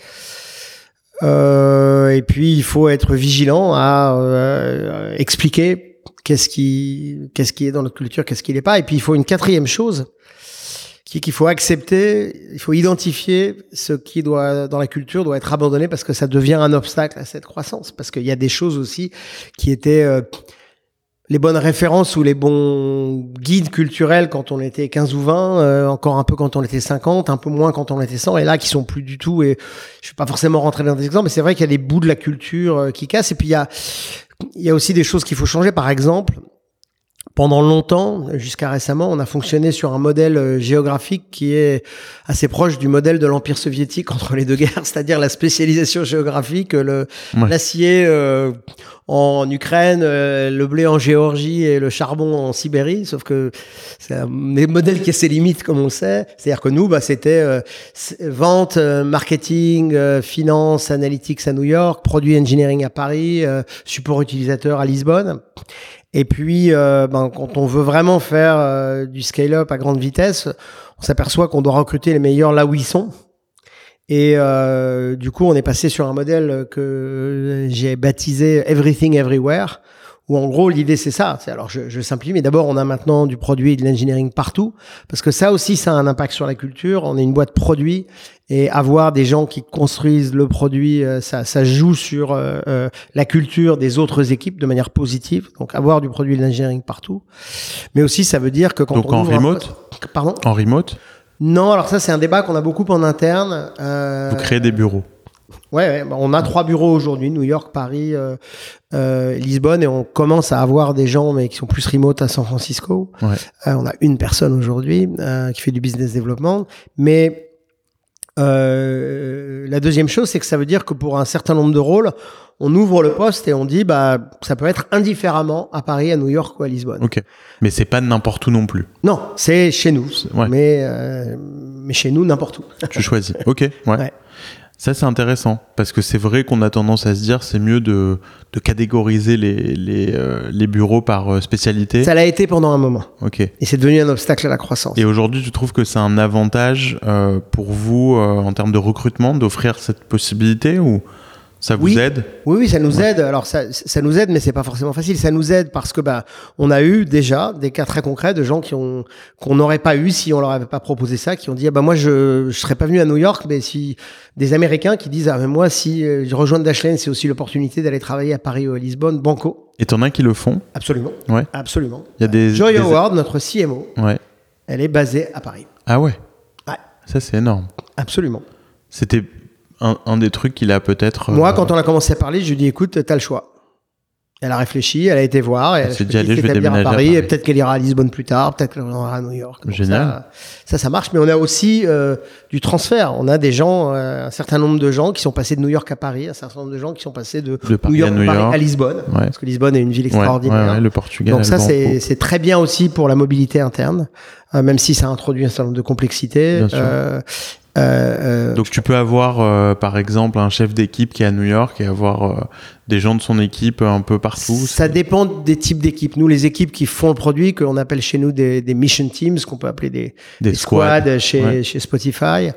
Et puis il faut être vigilant à expliquer qu'est-ce qui qu'est-ce qui est dans notre culture, qu'est-ce qui n'est pas. Et puis il faut une quatrième chose qu'il faut accepter, il faut identifier ce qui doit dans la culture doit être abandonné parce que ça devient un obstacle à cette croissance. Parce qu'il y a des choses aussi qui étaient euh, les bonnes références ou les bons guides culturels quand on était 15 ou 20, euh, encore un peu quand on était 50, un peu moins quand on était 100, et là qui sont plus du tout. Et je vais pas forcément rentrer dans des exemples, mais c'est vrai qu'il y a des bouts de la culture euh, qui cassent. Et puis il y a, il y a aussi des choses qu'il faut changer. Par exemple, pendant longtemps, jusqu'à récemment, on a fonctionné sur un modèle euh, géographique qui est assez proche du modèle de l'Empire soviétique entre les deux guerres, c'est-à-dire la spécialisation géographique, le l'acier euh, en Ukraine, euh, le blé en Géorgie et le charbon en Sibérie. Sauf que c'est un modèle qui a ses limites, comme on le sait. C'est-à-dire que nous, bah, c'était vente, marketing, finance, analytics à New York, produit engineering à Paris, support utilisateur à Lisbonne. Et puis, euh, ben, quand on veut vraiment faire euh, du scale-up à grande vitesse, on s'aperçoit qu'on doit recruter les meilleurs là où ils sont. Et euh, du coup, on est passé sur un modèle que j'ai baptisé Everything Everywhere, où en gros l'idée c'est ça. Alors je, je simplifie, mais d'abord on a maintenant du produit et de l'engineering partout, parce que ça aussi ça a un impact sur la culture. On est une boîte produit et avoir des gens qui construisent le produit, euh, ça, ça joue sur euh, euh, la culture des autres équipes de manière positive. Donc avoir du produit et de l'engineering partout, mais aussi ça veut dire que quand Donc on en remote, pardon, en remote? Non, alors ça c'est un débat qu'on a beaucoup en interne. Vous créez des bureaux. Ouais, bah, on a trois bureaux aujourd'hui, New York, Paris, euh, euh, Lisbonne, et on commence à avoir des gens mais qui sont plus remote à San Francisco. Ouais. Euh, on a une personne aujourd'hui qui fait du business development, mais la deuxième chose, c'est que ça veut dire que pour un certain nombre de rôles, on ouvre le poste et on dit bah ça peut être indifféremment à Paris, à New York ou à Lisbonne. Ok, mais c'est pas n'importe où non plus. Non, c'est chez nous, Ouais. mais mais chez nous n'importe où. Tu choisis. Ok, ouais. Ouais. Ça, c'est intéressant parce que c'est vrai qu'on a tendance à se dire c'est mieux de, de catégoriser les, les, euh, les bureaux par euh, spécialité. Ça l'a été pendant un moment, Ok. et c'est devenu un obstacle à la croissance. Et aujourd'hui, tu trouves que c'est un avantage euh, pour vous euh, en termes de recrutement d'offrir cette possibilité ou? Ça vous Oui. aide Oui, oui, ça nous aide. Alors ça, ça nous aide, mais c'est pas forcément facile. Ça nous aide parce que bah, on a eu déjà des cas très concrets de gens qui ont qu'on n'aurait pas eu si on leur avait pas proposé ça, qui ont dit ah bah moi je je serais pas venu à New York, mais si des Américains qui disent ah mais moi si euh, je rejoins Dashlane, c'est aussi l'opportunité d'aller travailler à Paris ou à Lisbonne, banco. Et t'en as qui le font Absolument. Ouais. Absolument. Il y a des. Joy des- Howard, notre CMO, Ouais. elle est basée à Paris. Ah ouais. Ouais. Ça, c'est énorme. Absolument. C'était un, un des trucs qu'il a peut-être. euh, Moi, quand on a commencé à parler, je lui ai dit écoute, t'as le choix. Elle a réfléchi, elle a été voir, et Elle elle s'est dit, allez, je vais s'établir à déménager à Paris, Paris. et peut-être qu'elle ira à Lisbonne plus tard, peut-être qu'elle ira à New York. Génial. Ça, ça, ça marche, mais on a aussi euh, du transfert. On a des gens, euh, un certain nombre de gens qui sont passés de New York à Paris, un certain nombre de gens qui sont passés de, De Paris New York, à New Paris York. à Lisbonne, Ouais. parce que Lisbonne est une ville extraordinaire. ouais, ouais, le Portugal. Donc ça, c'est c'est très bien aussi pour la mobilité interne, euh, même si ça introduit un certain nombre de complexités. Euh, euh, Donc tu peux avoir euh, par exemple un chef d'équipe qui est à New York et avoir euh, des gens de son équipe un peu partout. Ça dépend des types d'équipes. Nous, les équipes qui font le produit, qu'on appelle chez nous des, des mission teams, qu'on peut appeler des, Des des squads. squads, chez, Ouais. chez Spotify.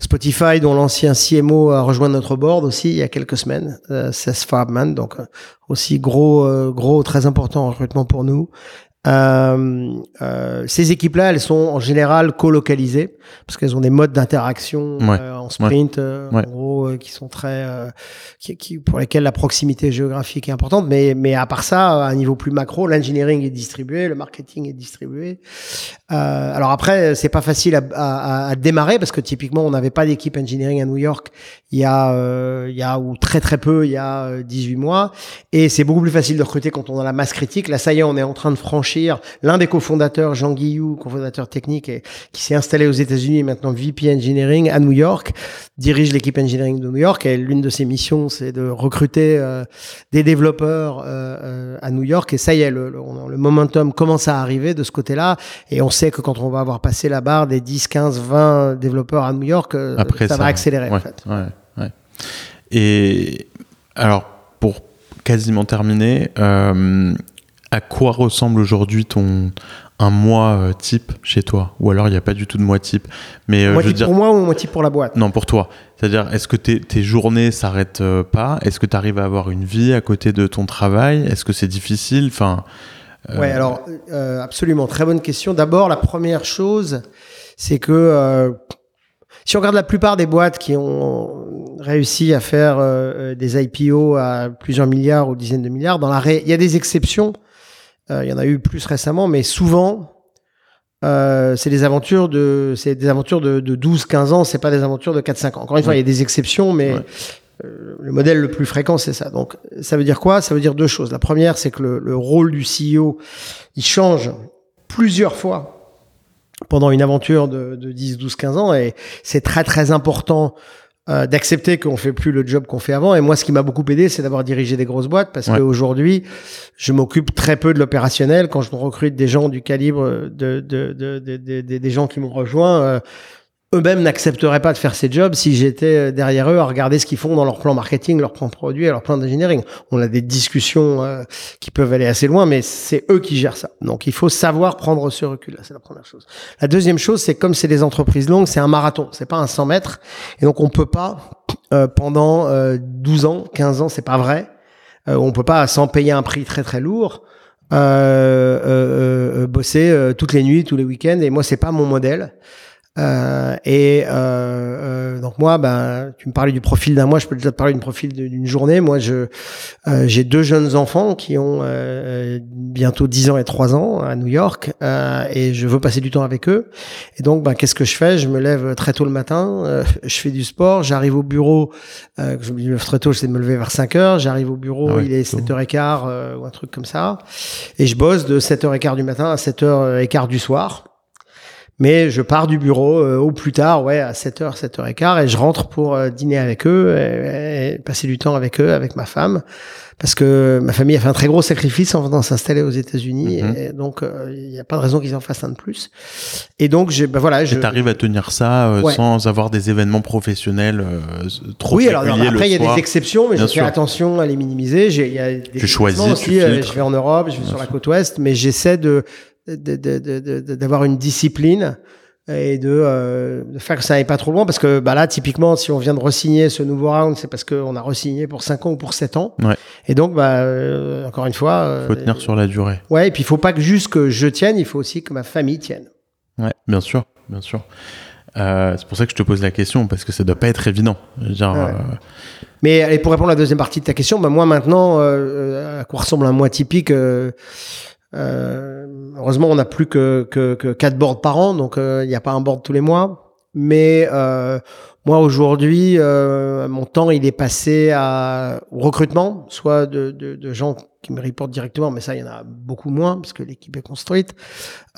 Spotify, dont l'ancien CMO a rejoint notre board aussi il y a quelques semaines, euh, Seth Farbman, donc euh, aussi gros, gros, très important en recrutement pour nous. Euh, euh, ces équipes-là, elles sont en général colocalisées parce qu'elles ont des modes d'interaction Ouais. euh, en sprint, euh, Ouais. en gros, euh, qui sont très, euh, qui, qui- pour lesquels la proximité géographique est importante. Mais, mais à part ça, à un niveau plus macro, l'engineering est distribué, le marketing est distribué. Euh, alors après, c'est pas facile à, à- à démarrer parce que typiquement, on n'avait pas d'équipe engineering à New York il y a, euh, il y a ou très très peu, il y a euh, 18 mois. Et c'est beaucoup plus facile de recruter quand on a la masse critique. Là, ça y est, on est en train de franchir. L'un des cofondateurs, Jean Guillou, cofondateur technique, et, qui s'est installé aux États-Unis et maintenant VP Engineering à New York, dirige l'équipe engineering de New York. Et l'une de ses missions, c'est de recruter euh, des développeurs euh, euh, à New York. Et ça y est, le, le, on- le momentum commence à arriver de ce côté-là. Et on sait que quand on va avoir passé la barre des 10, 15, 20 développeurs à New York, Après ça, va accélérer ouais, en fait. ouais, ouais. Et alors, pour quasiment terminer, euh, à quoi ressemble aujourd'hui ton un mois euh, type chez toi? Ou alors il n'y a pas du tout de mois type. Mais euh, je moitié veux dire, pour moi ou moitié pour la boîte? Non, pour toi. C'est-à-dire, est-ce que tes, tes journées s'arrêtent euh, pas? Est-ce que tu arrives à avoir une vie à côté de ton travail? Est-ce que c'est difficile? Enfin, euh, Ouais, alors euh, absolument, très bonne question. D'abord, la première chose, c'est que euh, si on regarde la plupart des boîtes qui ont réussi à faire euh, euh, des IPO à plusieurs milliards ou dizaines de milliards, dans la ré... il y a des exceptions. Euh, il y en a eu plus récemment, mais souvent, euh, c'est des aventures de, c'est des aventures de, de 12-15 ans, c'est pas des aventures de 4-5 ans. Encore une fois, Ouais. il y a des exceptions, mais Ouais. le modèle le plus fréquent, c'est ça. Donc, ça veut dire quoi? Ça veut dire deux choses. La première, c'est que le, le, rôle du CEO, il change plusieurs fois pendant une aventure de, de 10, 12, 15 ans, et c'est très très important euh, d'accepter qu'on fait plus le job qu'on fait avant. Et moi, ce qui m'a beaucoup aidé, c'est d'avoir dirigé des grosses boîtes parce qu'aujourd'hui, je m'occupe très peu de l'opérationnel. Quand je recrute des gens du calibre de, de, de, de des gens qui m'ont rejoint, euh, eux-mêmes n'accepteraient pas de faire ces jobs si j'étais euh, derrière eux à regarder ce qu'ils font dans leur plan marketing, leur plan produit leur plan d'engineering. On a des discussions euh, qui peuvent aller assez loin, mais c'est eux qui gèrent ça. Donc il faut savoir prendre ce recul-là, c'est la première chose. La deuxième chose, c'est comme c'est des entreprises longues, c'est un marathon, c'est pas un 100 mètres, et donc on peut pas euh, pendant 12 ans, 15 ans, c'est pas vrai. on peut pas sans payer un prix très très lourd. bosser toutes les nuits, tous les week-ends, et moi c'est pas mon modèle. Euh, et euh, euh, donc moi, ben, tu me parlais du profil d'un mois, je peux déjà te parler du profil d'une journée. Moi, je euh, j'ai deux jeunes enfants qui ont euh, bientôt 10 ans et 3 ans à New York, et je veux passer du temps avec eux. Et donc, ben, qu'est-ce que je fais? Je me lève très tôt le matin, je fais du sport, j'arrive au bureau. je me lève très tôt, j'essaie de me lever vers 5 heures. J'arrive au bureau, ah il est 7h15 ou un truc comme ça, et je bosse de 7h15 du matin à 7h15 du soir. Mais je pars du bureau euh, au plus tard, ouais, à 7h, 7h15, et je rentre pour euh, dîner avec eux, et, passer du temps avec eux, avec ma femme, parce que ma famille a fait un très gros sacrifice en venant s'installer aux États-Unis, mhm. et donc euh, il n'y a pas de raison qu'ils en fassent un de plus. Et donc, j'ai, ben voilà, je. T'arrives à tenir ça sans avoir des événements professionnels trop Oui, alors, après il y a des exceptions, mais je fais attention à les minimiser. J'ai, il y a des tu choisis, aussi. je vais en Europe, je vais sur la côte ouest, mais j'essaie de d'avoir une discipline et de, euh, de, faire que ça n'aille pas trop loin parce que bah là typiquement si on vient de resigner ce nouveau round c'est parce qu'on a resigné pour 5 ans ou pour 7 ans. Ouais. et donc bah euh, encore une fois il faut tenir sur la durée. Ouais et puis il faut pas que juste que je tienne il faut aussi que ma famille tienne. Ouais bien sûr bien sûr. Euh, c'est pour ça que je te pose la question parce que ça doit pas être évident. Genre euh, mais et pour répondre à la deuxième partie de ta question bah moi maintenant à quoi ressemble un mois typique euh, heureusement, on n'a plus que, que, que 4 boards par an, donc euh, il n'y a pas un board tous les mois. Mais euh, moi aujourd'hui, euh, mon temps il est passé à, au recrutement, soit de, de, de, gens qui me reportent directement, mais ça il y en a beaucoup moins parce que l'équipe est construite,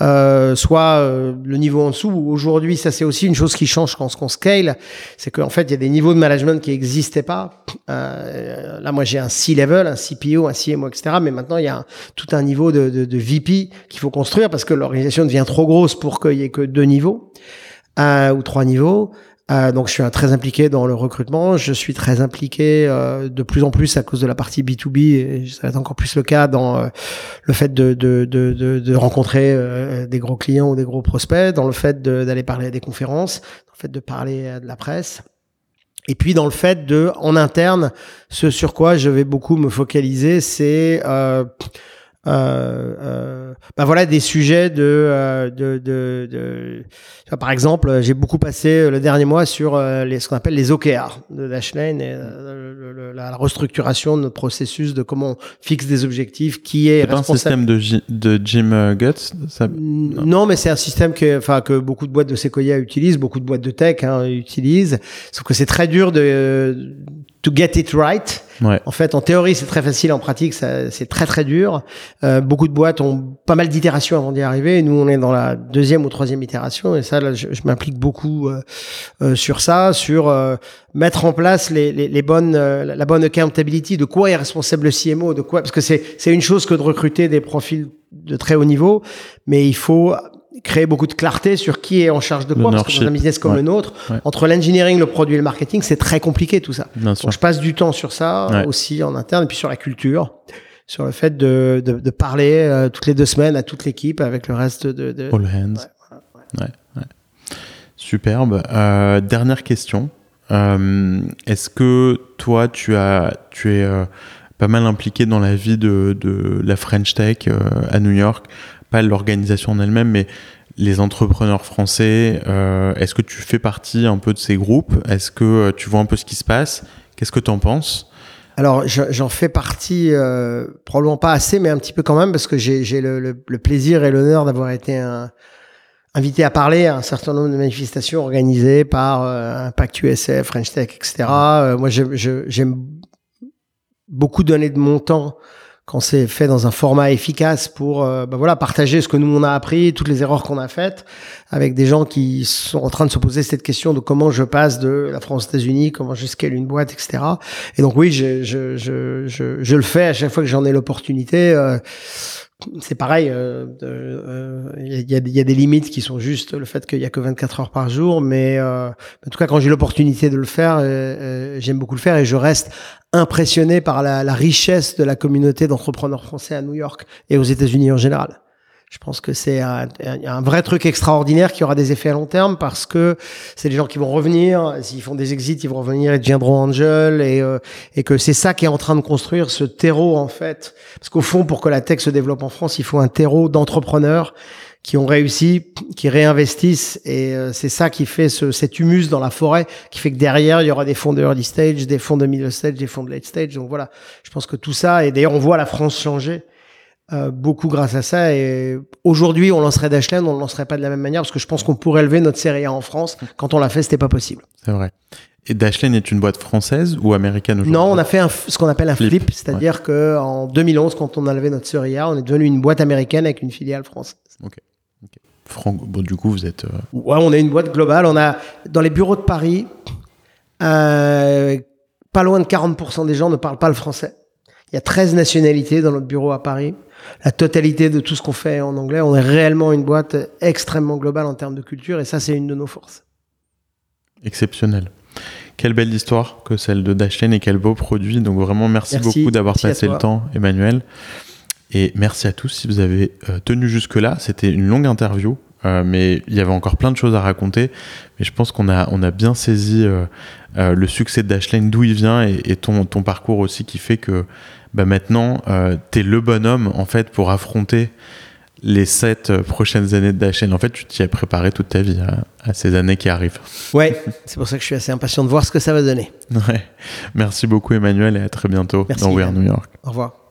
euh, soit euh, le niveau en dessous. Aujourd'hui, ça c'est aussi une chose qui change quand on scale, c'est qu'en fait il y a des niveaux de management qui n'existaient pas. Euh, là moi j'ai un C-level, un CPO, un CMO, etc. Mais maintenant il y a tout un niveau de, de, VP qu'il faut construire parce que l'organisation devient trop grosse pour qu'il y ait que deux niveaux. Ou trois niveaux. Euh, donc je suis très impliqué dans le recrutement, je suis très impliqué euh, de plus en plus à cause de la partie B2B, et ça va être encore plus le cas dans euh, le fait de, de, de, de rencontrer euh, des gros clients ou des gros prospects, dans le fait d'aller parler à des conférences, dans le fait de parler à de la presse. Et puis dans le fait de, en interne, ce sur quoi je vais beaucoup me focaliser, c'est euh, euh, bah voilà des sujets de, euh, de, de, de par exemple j'ai beaucoup passé le dernier mois sur les, ce qu'on appelle les OKR de Dashlane et la, restructuration de notre processus de comment on fixe des objectifs qui est, c'est pas un système de, de Jim Guts ça... non. mais c'est un système que enfin que beaucoup de boîtes de Sequoia utilisent beaucoup de boîtes de tech hein, utilisent sauf que c'est très dur de to get it right. Ouais. En fait, en théorie, c'est très facile, en pratique, c'est très très dur. Euh, beaucoup de boîtes ont pas mal d'itérations avant d'y arriver. Nous, on est dans la deuxième ou troisième itération, et ça, là, je, je m'implique beaucoup euh, euh, sur ça, sur euh, mettre en place les, les, les bonnes, euh, la bonne accountability, de quoi est responsable le CMO, de quoi, parce que c'est c'est une chose que de recruter des profils de très haut niveau, mais il faut créer beaucoup de clarté sur qui est en charge de quoi, parce que dans un business comme le nôtre, entre l'engineering, le produit et le marketing, c'est très compliqué tout ça. Donc je passe du temps sur ça aussi en interne, et puis sur la culture, sur le fait de, de, de parler euh, toutes les deux semaines à toute l'équipe avec le reste de... de... All hands. Superbe. Euh, dernière question. Euh, Est-ce que toi, tu, as, tu es pas mal impliqué dans la vie de, de la French Tech euh, à New York? Pas l'organisation en elle-même, mais les entrepreneurs français. Euh, Est-ce que tu fais partie un peu de ces groupes? Est-ce que euh, tu vois un peu ce qui se passe? Qu'est-ce que tu en penses? Alors, j'en fais partie, euh, probablement pas assez, mais un petit peu quand même, parce que j'ai le, plaisir et l'honneur d'avoir été invité à parler à un certain nombre de manifestations organisées par Impact USF, French Tech, etc. Moi, j'aime beaucoup donner de mon temps quand c'est fait dans un format efficace pour euh, bah voilà partager ce que nous on a appris, toutes les erreurs qu'on a faites, avec des gens qui sont en train de se poser cette question de comment je passe de la France aux États-Unis, comment je scale une boîte, etc. Et donc oui, je, je, je, je, je le fais à chaque fois que j'en ai l'opportunité. Euh, c'est pareil, il euh, euh, y, a, des limites qui sont juste le fait qu'il y a que 24 heures par jour, mais euh, en tout cas quand j'ai l'opportunité de le faire, j'aime beaucoup le faire et je reste impressionné par la richesse de la communauté d'entrepreneurs français à New York et aux États-Unis en général. Je pense que c'est un, un, vrai truc extraordinaire qui aura des effets à long terme parce que c'est des gens qui vont revenir. S'ils font des exits, ils vont revenir et deviendront angel et, euh, et que c'est ça qui est en train de construire ce terreau en fait. Parce qu'au fond, pour que la tech se développe en France, il faut un terreau d'entrepreneurs qui ont réussi, qui réinvestissent et euh, c'est ça qui fait ce, cet humus dans la forêt, qui fait que derrière il y aura des fonds de early stage, des fonds de middle stage, des fonds de late stage. Donc voilà, je pense que tout ça et d'ailleurs on voit la France changer euh, beaucoup grâce à ça. Et aujourd'hui, on lancerait Dashlane, on ne lancerait pas de la même manière parce que je pense qu'on pourrait élever notre série A en France. Quand on l'a fait, c'était pas possible. C'est vrai. Et Dashlane est une boîte française ou américaine aujourd'hui? Non, on a fait un, ce qu'on appelle un flip, c'est-à-dire que en 2011, quand on a levé notre série A, on est devenu une boîte américaine avec une filiale française. Ok. Franck, bon, du coup, vous êtes. Euh, ouais, on est une boîte globale. On a dans les bureaux de Paris, euh, pas loin de 40% des gens ne parlent pas le français. Il y a 13 nationalités dans notre bureau à Paris la totalité de tout ce qu'on fait en anglais. On est réellement une boîte extrêmement globale en termes de culture et ça, c'est une de nos forces. Exceptionnel. Quelle belle histoire que celle de Dashlane et quel beau produit. Donc vraiment, merci, beaucoup d'avoir passé le temps, Emmanuel. Et merci à tous si vous avez euh, tenu jusque-là. C'était une longue interview, euh, mais il y avait encore plein de choses à raconter. Mais je pense qu'on a, on a bien saisi euh, le succès de Dashlane, d'où il vient et, et, ton, ton parcours aussi qui fait que bah maintenant, euh, tu es le bonhomme en fait pour affronter les sept prochaines années de la chaîne. En fait, tu t'y as préparé toute ta vie à, ces années qui arrivent. Ouais, c'est pour ça que je suis assez impatient de voir ce que ça va donner. Ouais. Merci beaucoup Emmanuel et à très bientôt dans We're New York. Au revoir.